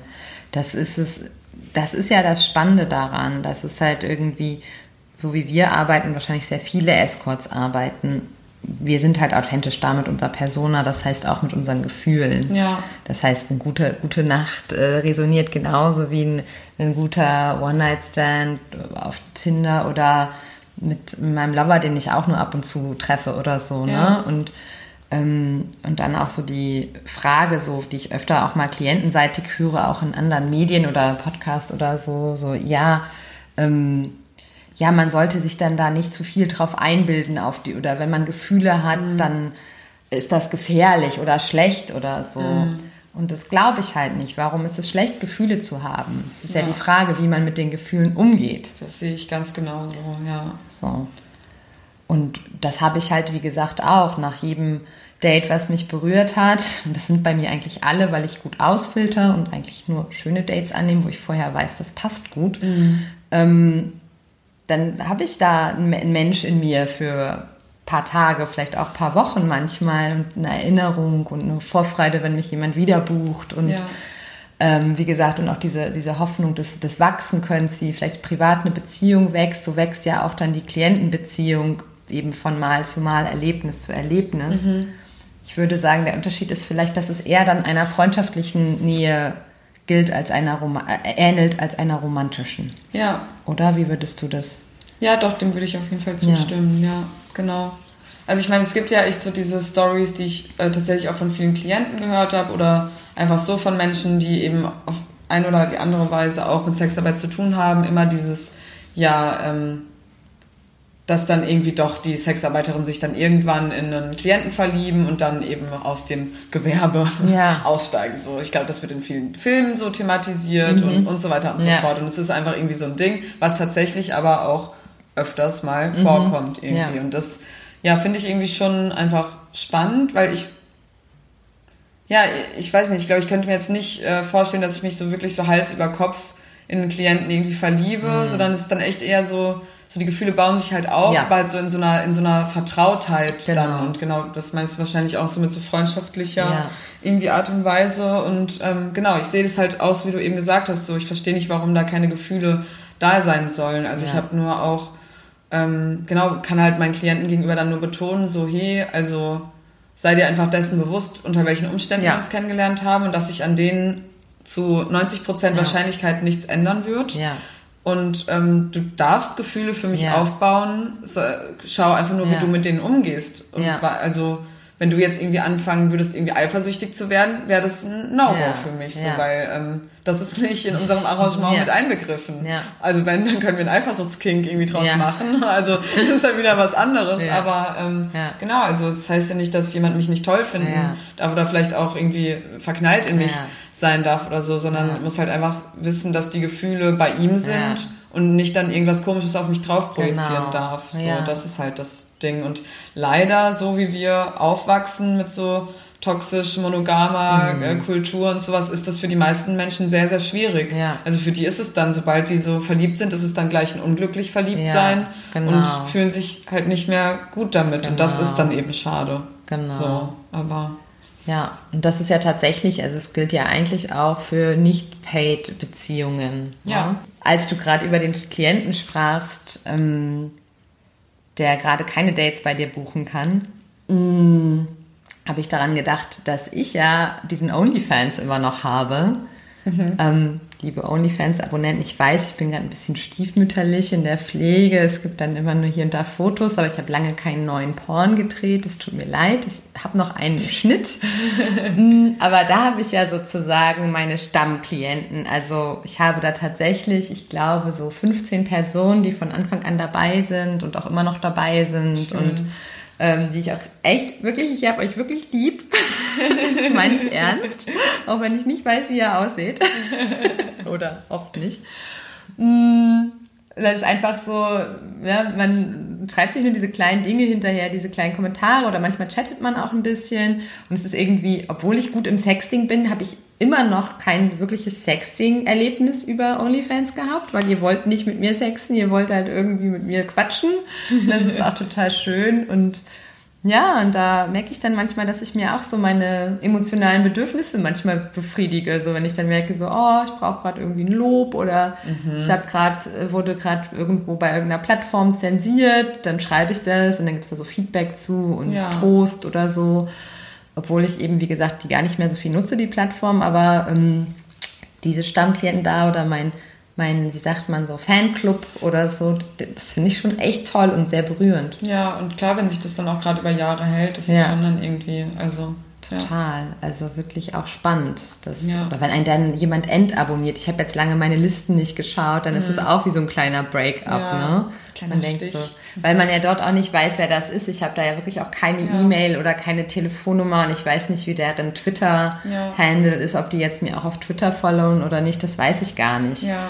Das ist es. Das ist ja das Spannende daran, dass es halt irgendwie, so wie wir arbeiten, wahrscheinlich sehr viele Escorts arbeiten. Wir sind halt authentisch da mit unserer Persona, das heißt auch mit unseren Gefühlen. Ja. Das heißt, eine gute, gute Nacht äh, resoniert genauso wie ein, ein guter One-Night-Stand auf Tinder oder mit meinem Lover, den ich auch nur ab und zu treffe oder so. Ja. Ne? Und ähm, und dann auch so die Frage, so, die ich öfter auch mal klientenseitig höre, auch in anderen Medien oder Podcasts oder so, so, ja, ähm, ja, man sollte sich dann da nicht zu viel drauf einbilden auf die, oder wenn man Gefühle hat, dann ist das gefährlich oder schlecht oder so. Und das glaube ich halt nicht. Warum ist es schlecht, Gefühle zu haben? Es ist ja. Ja. die Frage, wie man mit den Gefühlen umgeht. Das sehe ich ganz genauso, ja. So. Und das habe ich halt, wie gesagt, auch nach jedem Date, was mich berührt hat. Und das sind bei mir eigentlich alle, weil ich gut ausfilter und eigentlich nur schöne Dates annehme, wo ich vorher weiß, das passt gut. Ähm, dann habe ich da einen Mensch in mir für paar Tage, vielleicht auch ein paar Wochen manchmal und eine Erinnerung und eine Vorfreude, wenn mich jemand wieder bucht und Ja. ähm, wie gesagt, und auch diese, diese Hoffnung des, des Wachsenkönnens, wie vielleicht privat eine Beziehung wächst, so wächst ja auch dann die Klientenbeziehung eben von Mal zu Mal, Erlebnis zu Erlebnis. Ich würde sagen, der Unterschied ist vielleicht, dass es eher dann einer freundschaftlichen Nähe gilt als einer Roma äh, ähnelt als einer romantischen. Ja, Oder wie würdest du das? Ja, doch, dem würde ich auf jeden Fall zustimmen, ja, genau. Also ich meine, es gibt ja echt so diese Stories, die ich äh, tatsächlich auch von vielen Klienten gehört habe oder einfach so von Menschen, die eben auf eine oder die andere Weise auch mit Sexarbeit zu tun haben, immer dieses, ja, ähm, dass dann irgendwie doch die Sexarbeiterin sich dann irgendwann in einen Klienten verlieben und dann eben aus dem Gewerbe Ja. aussteigen. So, ich glaube, das wird in vielen Filmen so thematisiert und, und so weiter und so Ja. fort. Und es ist einfach irgendwie so ein Ding, was tatsächlich aber auch öfters mal vorkommt irgendwie. Ja. Und das, ja, finde ich irgendwie schon einfach spannend, weil ich, ja, ich weiß nicht, ich glaube, ich könnte mir jetzt nicht äh, vorstellen, dass ich mich so wirklich so Hals über Kopf in einen Klienten irgendwie verliebe, Mhm. sondern es ist dann echt eher so, so die Gefühle bauen sich halt auf, Ja. aber halt so in so einer, in so einer Vertrautheit Genau. dann. Und genau, das meinst du wahrscheinlich auch so mit so freundschaftlicher Ja. irgendwie Art und Weise. Und ähm, genau, ich sehe das halt aus, wie du eben gesagt hast, so ich verstehe nicht, warum da keine Gefühle da sein sollen. Also ich Ja. habe nur auch, ähm, genau, kann halt meinen Klienten gegenüber dann nur betonen, so hey, also sei dir einfach dessen bewusst, unter welchen Umständen Ja. wir uns kennengelernt haben und dass sich an denen zu 90% Ja. Wahrscheinlichkeit nichts ändern wird. Ja. Und ähm, du darfst Gefühle für mich aufbauen. Schau einfach nur, wie du mit denen umgehst. Und also wenn du jetzt irgendwie anfangen würdest, irgendwie eifersüchtig zu werden, wäre das ein No-Go Ja, für mich, so, ja. weil ähm, das ist nicht in unserem Arrangement Ja. mit einbegriffen. Ja. Also wenn, dann können wir einen Eifersuchtskink irgendwie draus machen. Also das ist ja wieder was anderes. Aber ähm, genau, also das heißt ja nicht, dass jemand mich nicht toll finden darf oder vielleicht auch irgendwie verknallt in mich sein darf oder so, sondern muss halt einfach wissen, dass die Gefühle bei ihm sind. Und nicht dann irgendwas Komisches auf mich drauf projizieren Genau. darf. So, Ja. das ist halt das Ding. Und leider, so wie wir aufwachsen mit so toxisch monogamer Mhm. äh, Kultur und sowas, ist das für die meisten Menschen sehr, sehr schwierig. Ja. Also für die ist es dann, sobald die so verliebt sind, ist es dann gleich ein unglücklich verliebt Ja, sein genau. und fühlen sich halt nicht mehr gut damit. Und das Genau. ist dann eben schade. Genau. So, aber Ja, und das ist ja tatsächlich, also es gilt ja eigentlich auch für Nicht-Paid-Beziehungen. Ja. Als du gerade über den Klienten sprachst, ähm, der gerade keine Dates bei dir buchen kann, mh, habe ich daran gedacht, dass ich ja diesen OnlyFans immer noch habe. Ähm, liebe OnlyFans-Abonnenten, ich weiß, ich bin gerade ein bisschen stiefmütterlich in der Pflege. Es gibt dann immer nur hier und da Fotos, aber ich habe lange keinen neuen Porn gedreht. Es tut mir leid. Ich habe noch einen Schnitt. Mm, aber da habe ich ja sozusagen meine Stammklienten. Also ich habe da tatsächlich, ich glaube, so 15 Personen, die von Anfang an dabei sind und auch immer noch dabei sind und ähm, die ich auch echt wirklich, ich habe euch wirklich lieb. das meine ich ernst. Auch wenn ich nicht weiß, wie ihr aussieht. Oder oft nicht. Mm, Das ist einfach so, ja, man schreibt sich nur diese kleinen Dinge hinterher, diese kleinen Kommentare oder manchmal chattet man auch ein bisschen. Und es ist irgendwie, obwohl ich gut im Sexting bin, habe ich immer noch kein wirkliches Sexting-Erlebnis über OnlyFans gehabt, weil ihr wollt nicht mit mir sexen, ihr wollt halt irgendwie mit mir quatschen. Das ist auch total schön und ja, und da merke ich dann manchmal, dass ich mir auch so meine emotionalen Bedürfnisse manchmal befriedige. So wenn ich dann merke, so, oh, ich brauche gerade irgendwie ein Lob oder ich habe gerade, wurde gerade irgendwo bei irgendeiner Plattform zensiert, dann schreibe ich das und dann gibt es da so Feedback zu und Ja. Trost oder so. Obwohl ich eben, wie gesagt, die gar nicht mehr so viel nutze, die Plattform, aber ähm, diese Stammklienten da oder mein, mein, wie sagt man so, Fanclub oder so, das finde ich schon echt toll und sehr berührend. ja, und klar, wenn sich das dann auch gerade über Jahre hält, das ist Ja. schon dann irgendwie, also ja. Total, also wirklich auch spannend. Das, Ja. Oder wenn einen dann jemand entabonniert. Ich habe jetzt lange meine Listen nicht geschaut, dann ist es auch wie so ein kleiner Break-up. Mhm. Ja, Ne? kleiner Man denkt Stich. so, weil man ja dort auch nicht weiß, wer das ist. Ich habe da ja wirklich auch keine Ja. E-Mail oder keine Telefonnummer und ich weiß nicht, wie deren Twitter-Handle ist, ob die jetzt mir auch auf Twitter followen oder nicht, das weiß ich gar nicht. Ja.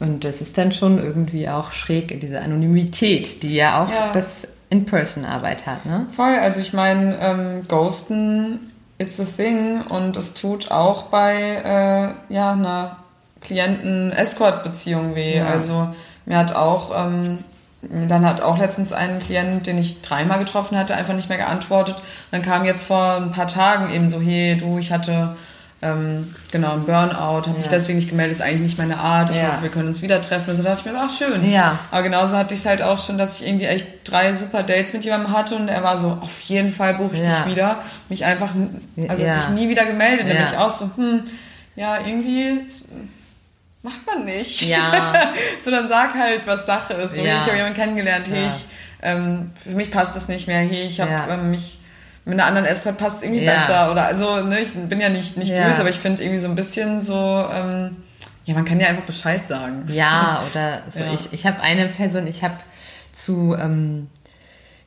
Und das ist dann schon irgendwie auch schräg, diese Anonymität, die ja auch Ja. das In-Person-Arbeit hat. Ne? Voll, also ich meine, ähm, Ghosten, it's a thing und es tut auch bei äh, ja, einer Klienten-Escort-Beziehung weh. Ja. Also mir hat auch, ähm, dann hat auch letztens ein Klient, den ich dreimal getroffen hatte, einfach nicht mehr geantwortet. Und dann kam jetzt vor ein paar Tagen eben so, hey du, ich hatte ähm, genau einen Burnout, habe mich Ja. deswegen nicht gemeldet, ist eigentlich nicht meine Art, ich Ja. hoffe, wir können uns wieder treffen. Und so dachte ich mir, ach schön. Ja. Aber genauso hatte ich es halt auch schon, dass ich irgendwie echt drei super Dates mit jemandem hatte und er war so, auf jeden Fall buche ich Ja. dich wieder. Mich einfach, also Ja. hat sich nie wieder gemeldet. Dann bin Ja. ich auch so, hm, ja, irgendwie macht man nicht. Ja. so, dann sag halt, was Sache ist. So, Ja. ich habe jemanden kennengelernt, hey, Ja. ich, ähm, für mich passt das nicht mehr, hey, ich habe Ja. ähm, mich mit einer anderen Escort passt es irgendwie Ja. besser. Oder also, ne, ich bin ja nicht, nicht Ja. böse, aber ich finde irgendwie so ein bisschen so, ähm, ja, man kann ja einfach Bescheid sagen. Ja, oder so. Ja. Ich, ich habe eine Person, ich habe zu ähm,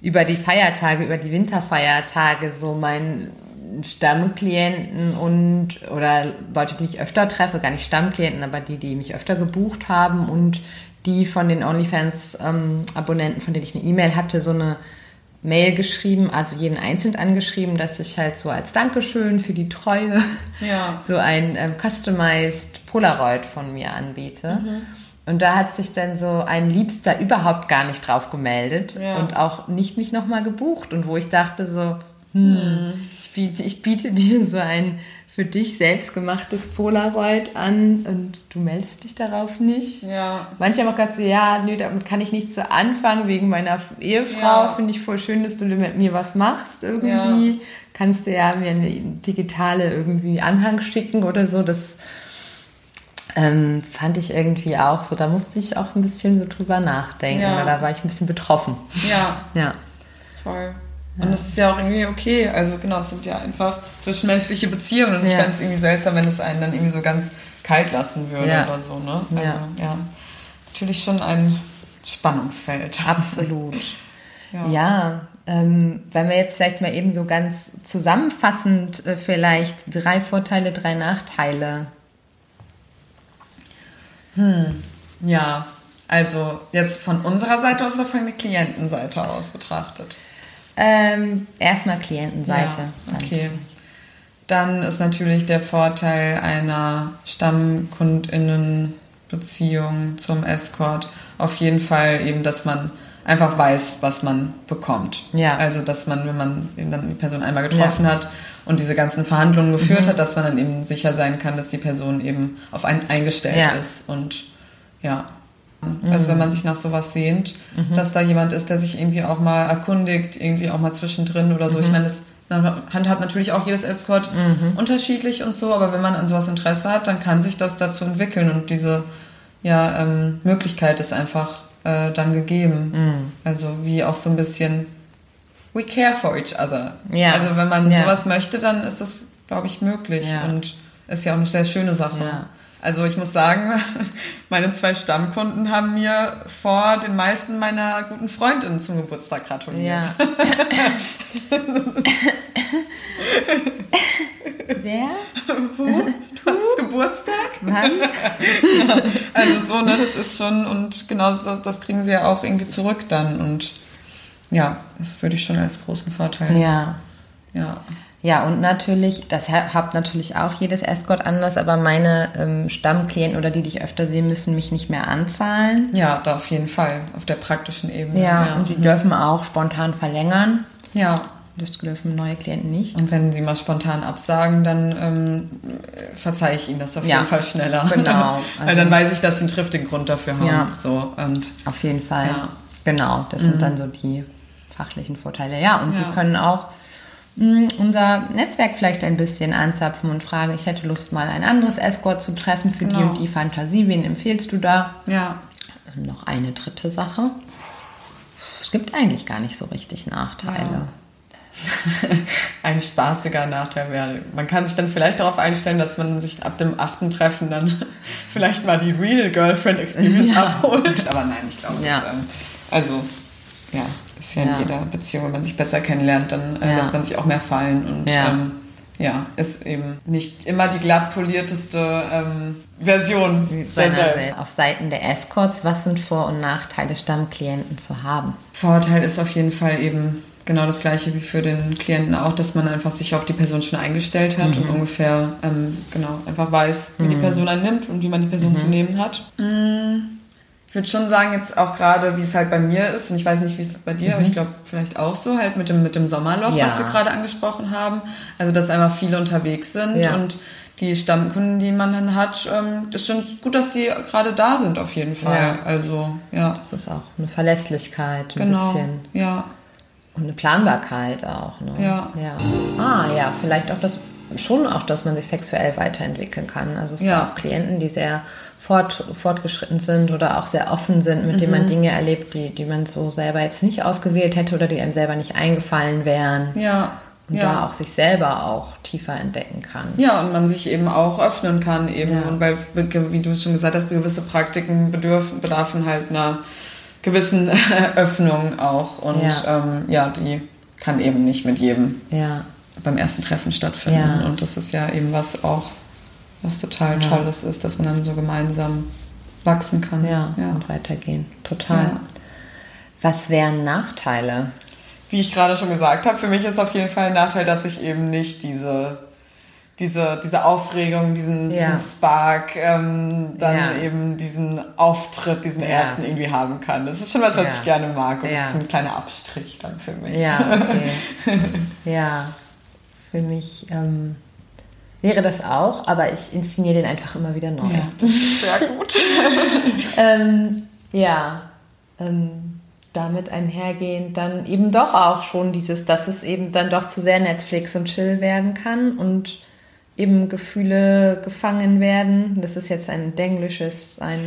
über die Feiertage, über die Winterfeiertage so meinen Stammklienten und oder Leute, die ich öfter treffe, gar nicht Stammklienten, aber die, die mich öfter gebucht haben und die von den OnlyFans-Abonnenten, von denen ich eine E-Mail hatte, so eine Mail geschrieben, also jeden einzeln angeschrieben, dass ich halt so als Dankeschön für die Treue Ja. so ein ähm, customized Polaroid von mir anbiete. Mhm. Und da hat sich dann so ein Liebster überhaupt gar nicht drauf gemeldet Ja. und auch nicht mich nochmal gebucht. Und wo ich dachte so, hm, ich, biete, ich biete dir so ein für dich selbst gemachtes Polaroid an und du meldest dich darauf nicht. Ja. Manche haben auch gesagt so, ja, nö, damit kann ich nichts so anfangen, wegen meiner Ehefrau. Ja. Finde ich voll schön, dass du mit mir was machst irgendwie. Kannst du ja mir eine digitale irgendwie Anhang schicken oder so. Das ähm, fand ich irgendwie auch so. Da musste ich auch ein bisschen so drüber nachdenken. Ja. Oder da war ich ein bisschen betroffen. Ja, Ja. voll. Und das ist ja auch irgendwie okay. Also genau, es sind ja einfach zwischenmenschliche Beziehungen. Und ich Ja. fände es irgendwie seltsam, wenn es einen dann irgendwie so ganz kalt lassen würde Ja. oder so. Ne? Ja. Also ja, natürlich schon ein Spannungsfeld. Absolut. Ja. Ja, ähm, wenn wir jetzt vielleicht mal eben so ganz zusammenfassend äh, vielleicht drei Vorteile, drei Nachteile. Ja, also jetzt von unserer Seite aus oder von der Klientenseite aus betrachtet? Ähm, erstmal Klientenseite. Ja, okay. Dann ist natürlich der Vorteil einer Stammkundinnenbeziehung zum Escort auf jeden Fall eben, dass man einfach weiß, was man bekommt. Ja. Also, dass man, wenn man dann die Person einmal getroffen hat und diese ganzen Verhandlungen Mhm. geführt hat, dass man dann eben sicher sein kann, dass die Person eben auf einen eingestellt Ja. ist und ja. Also wenn man sich nach sowas sehnt, dass da jemand ist, der sich irgendwie auch mal erkundigt, irgendwie auch mal zwischendrin oder so. Ich meine, das handhabt natürlich auch jedes Escort unterschiedlich und so, aber wenn man an sowas Interesse hat, dann kann sich das dazu entwickeln und diese ja, ähm, Möglichkeit ist einfach äh, dann gegeben. Also wie auch so ein bisschen we care for each other. Ja. Also wenn man Ja. sowas möchte, dann ist das, glaube ich, möglich Ja. und ist ja auch eine sehr schöne Sache. Ja. Also ich muss sagen, meine zwei Stammkunden haben mir vor den meisten meiner guten Freundinnen zum Geburtstag Ja. gratuliert. Wer? Du hast Geburtstag? Wann? Also so, ne, das ist schon, und genau das, das kriegen sie ja auch irgendwie zurück dann. Und ja, das würde ich schon als großen Vorteil. Ja. ja. Ja, und natürlich, das ha- habt natürlich auch jedes Escort anders, aber meine ähm, Stammklienten oder die, die ich öfter sehe, müssen mich nicht mehr anzahlen. Ja, da auf jeden Fall, auf der praktischen Ebene. Ja, ja. und die dürfen auch spontan verlängern. ja. Das dürfen neue Klienten nicht. Und wenn sie mal spontan absagen, dann ähm, verzeihe ich ihnen das auf Ja, jeden Fall schneller. genau. Weil Also- dann weiß ich, dass sie einen triftigen Grund dafür haben. Ja. So, und Auf jeden Fall. Ja. Mhm. Genau, das sind dann so die fachlichen Vorteile. Ja, und. Sie können auch unser Netzwerk vielleicht ein bisschen anzapfen und fragen, ich hätte Lust, mal ein anderes Escort zu treffen für die Genau. und die Fantasie. Wen empfehlst du da? ja. Und noch eine dritte Sache. Es gibt eigentlich gar nicht so richtig Nachteile. ein spaßiger Nachteil wäre. Man kann sich dann vielleicht darauf einstellen, dass man sich ab dem achten Treffen dann vielleicht mal die Real Girlfriend Experience Ja. abholt. Aber nein, ich glaube, Ja. das, ähm, also ja, ist ja in Ja. jeder Beziehung, wenn man sich besser kennenlernt, dann äh, Ja. lässt man sich auch mehr fallen und Ja. ähm, ja, ist eben nicht immer die glatt polierteste ähm, Version Seiner selbst. Welt. Auf Seiten der Escorts, was sind Vor- und Nachteile, Stammklienten zu haben? Vorteil ist auf jeden Fall eben genau das gleiche wie für den Klienten auch, dass man einfach sich auf die Person schon eingestellt hat Mhm. und ungefähr ähm, genau einfach weiß, wie die Person einen nimmt und wie man die Person Mhm. zu nehmen hat. Ich würde schon sagen, jetzt auch gerade, wie es halt bei mir ist, und ich weiß nicht, wie es bei dir, aber ich glaube vielleicht auch so, halt mit dem, mit dem Sommerloch, Mhm. Ja. was wir gerade angesprochen haben. Also, dass einfach viele unterwegs sind Ja. und die Stammkunden, die man dann hat, ähm, das ist schon gut, dass die gerade da sind, auf jeden Fall. Ja. Also, ja. Das ist auch eine Verlässlichkeit, ein Genau. bisschen. Ja. Und eine Planbarkeit auch. Ne? Ja. ja. Ah, ja, vielleicht auch das, schon auch, dass man sich sexuell weiterentwickeln kann. Also es Ja. sind auch Klienten, die sehr fort, fortgeschritten sind oder auch sehr offen sind, mit denen Mhm. man Dinge erlebt, die, die man so selber jetzt nicht ausgewählt hätte oder die einem selber nicht eingefallen wären. Ja. Und ja. da auch sich selber auch tiefer entdecken kann. Ja, und man sich eben auch öffnen kann eben. Ja. Und weil, wie du es schon gesagt hast, gewisse Praktiken bedürfen, bedarfen halt einer gewissen Öffnung auch. Und Ja. ähm, ja, die kann eben nicht mit jedem Ja, beim ersten Treffen stattfinden. Ja. Und das ist ja eben was auch, was total Ja. Tolles ist, dass man dann so gemeinsam wachsen kann. ja, ja. und weitergehen. Total. Ja. Was wären Nachteile? Wie ich gerade schon gesagt habe, für mich ist auf jeden Fall ein Nachteil, dass ich eben nicht diese diese, diese Aufregung, diesen, Ja. diesen Spark, ähm, dann Ja. eben diesen Auftritt, diesen Ja. ersten irgendwie haben kann. Das ist schon was, was Ja. ich gerne mag und Ja. das ist ein kleiner Abstrich dann für mich. Ja, okay. ja, für mich ähm, wäre das auch, aber ich inszeniere den einfach immer wieder neu. Ja, das ist sehr gut. Ähm, ja, ähm, damit einhergehend dann eben doch auch schon dieses, dass es eben dann doch zu sehr Netflix und Chill werden kann und eben Gefühle gefangen werden. Das ist jetzt ein denglisches, ein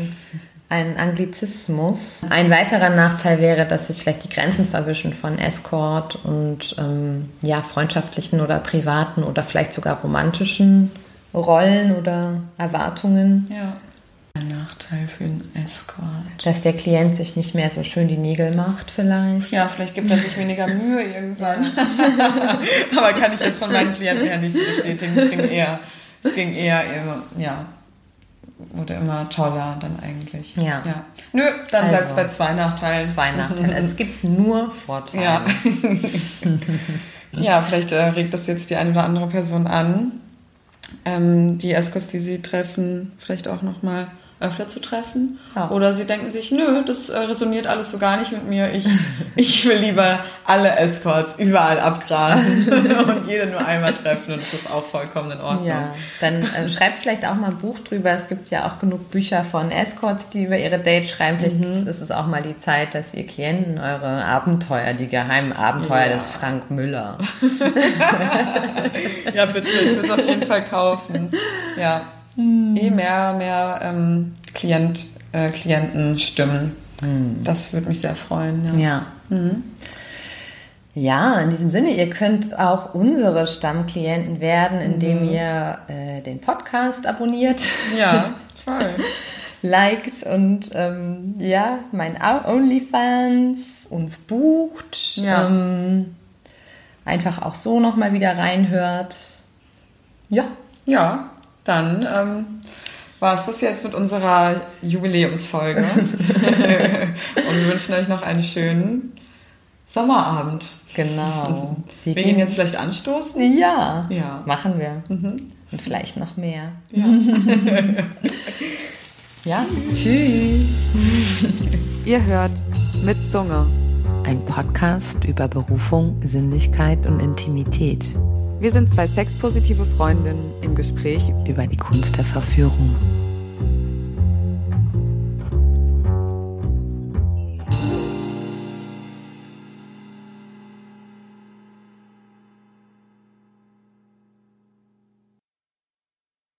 ein Anglizismus. Ein weiterer Nachteil wäre, dass sich vielleicht die Grenzen verwischen von Escort und ähm, ja, freundschaftlichen oder privaten oder vielleicht sogar romantischen Rollen oder Erwartungen. Ja. Ein Nachteil für einen Escort. Dass der Klient sich nicht mehr so schön die Nägel macht, vielleicht. Ja, vielleicht gibt er sich weniger Mühe irgendwann. Aber kann ich jetzt von meinen Klienten ja nicht so bestätigen. Es ging eher, es ging eher, eher ja, wurde immer toller dann eigentlich. Ja. ja. Nö, dann Also. bleibt es bei zwei Nachteilen. Zwei Nachteile. Also es gibt nur Vorteile. Ja. ja, vielleicht äh, regt das jetzt die eine oder andere Person an, ähm, die Escorts, die sie treffen, vielleicht auch nochmal öfter zu treffen. Ja. Oder sie denken sich, nö, das äh, resoniert alles so gar nicht mit mir. Ich, ich will lieber alle Escorts überall abgrasen und jede nur einmal treffen und das ist auch vollkommen in Ordnung. Ja, dann äh, schreibt vielleicht auch mal ein Buch drüber. Es gibt ja auch genug Bücher von Escorts, die über ihre Dates schreiben. Vielleicht Mhm. ist es auch mal die Zeit, dass ihr Klienten eure Abenteuer, die geheimen Abenteuer Ja. des Frank Müller. Ja, bitte, ich würde es auf jeden Fall kaufen. Ja. Eh mehr, mehr ähm, Klient, äh, Klientenstimmen. Das würde mich sehr freuen. Ja. Ja. Ja, in diesem Sinne, ihr könnt auch unsere Stammklienten werden, indem Mhm. ihr äh, den Podcast abonniert, Ja, toll. liked und ähm, ja, mein OnlyFans uns bucht. Ja. Ähm, einfach auch so nochmal wieder reinhört. Ja, Ja, dann ähm, war es das jetzt mit unserer Jubiläumsfolge. Und wir wünschen euch noch einen schönen Sommerabend. genau. Wir gehen jetzt vielleicht anstoßen. Ja, Ja. machen wir. Und vielleicht noch mehr. Ja. Ja, tschüss. Ihr hört mit Zunge. Ein Podcast über Berufung, Sinnlichkeit und Intimität. Wir sind zwei sexpositive Freundinnen im Gespräch Über die Kunst der Verführung.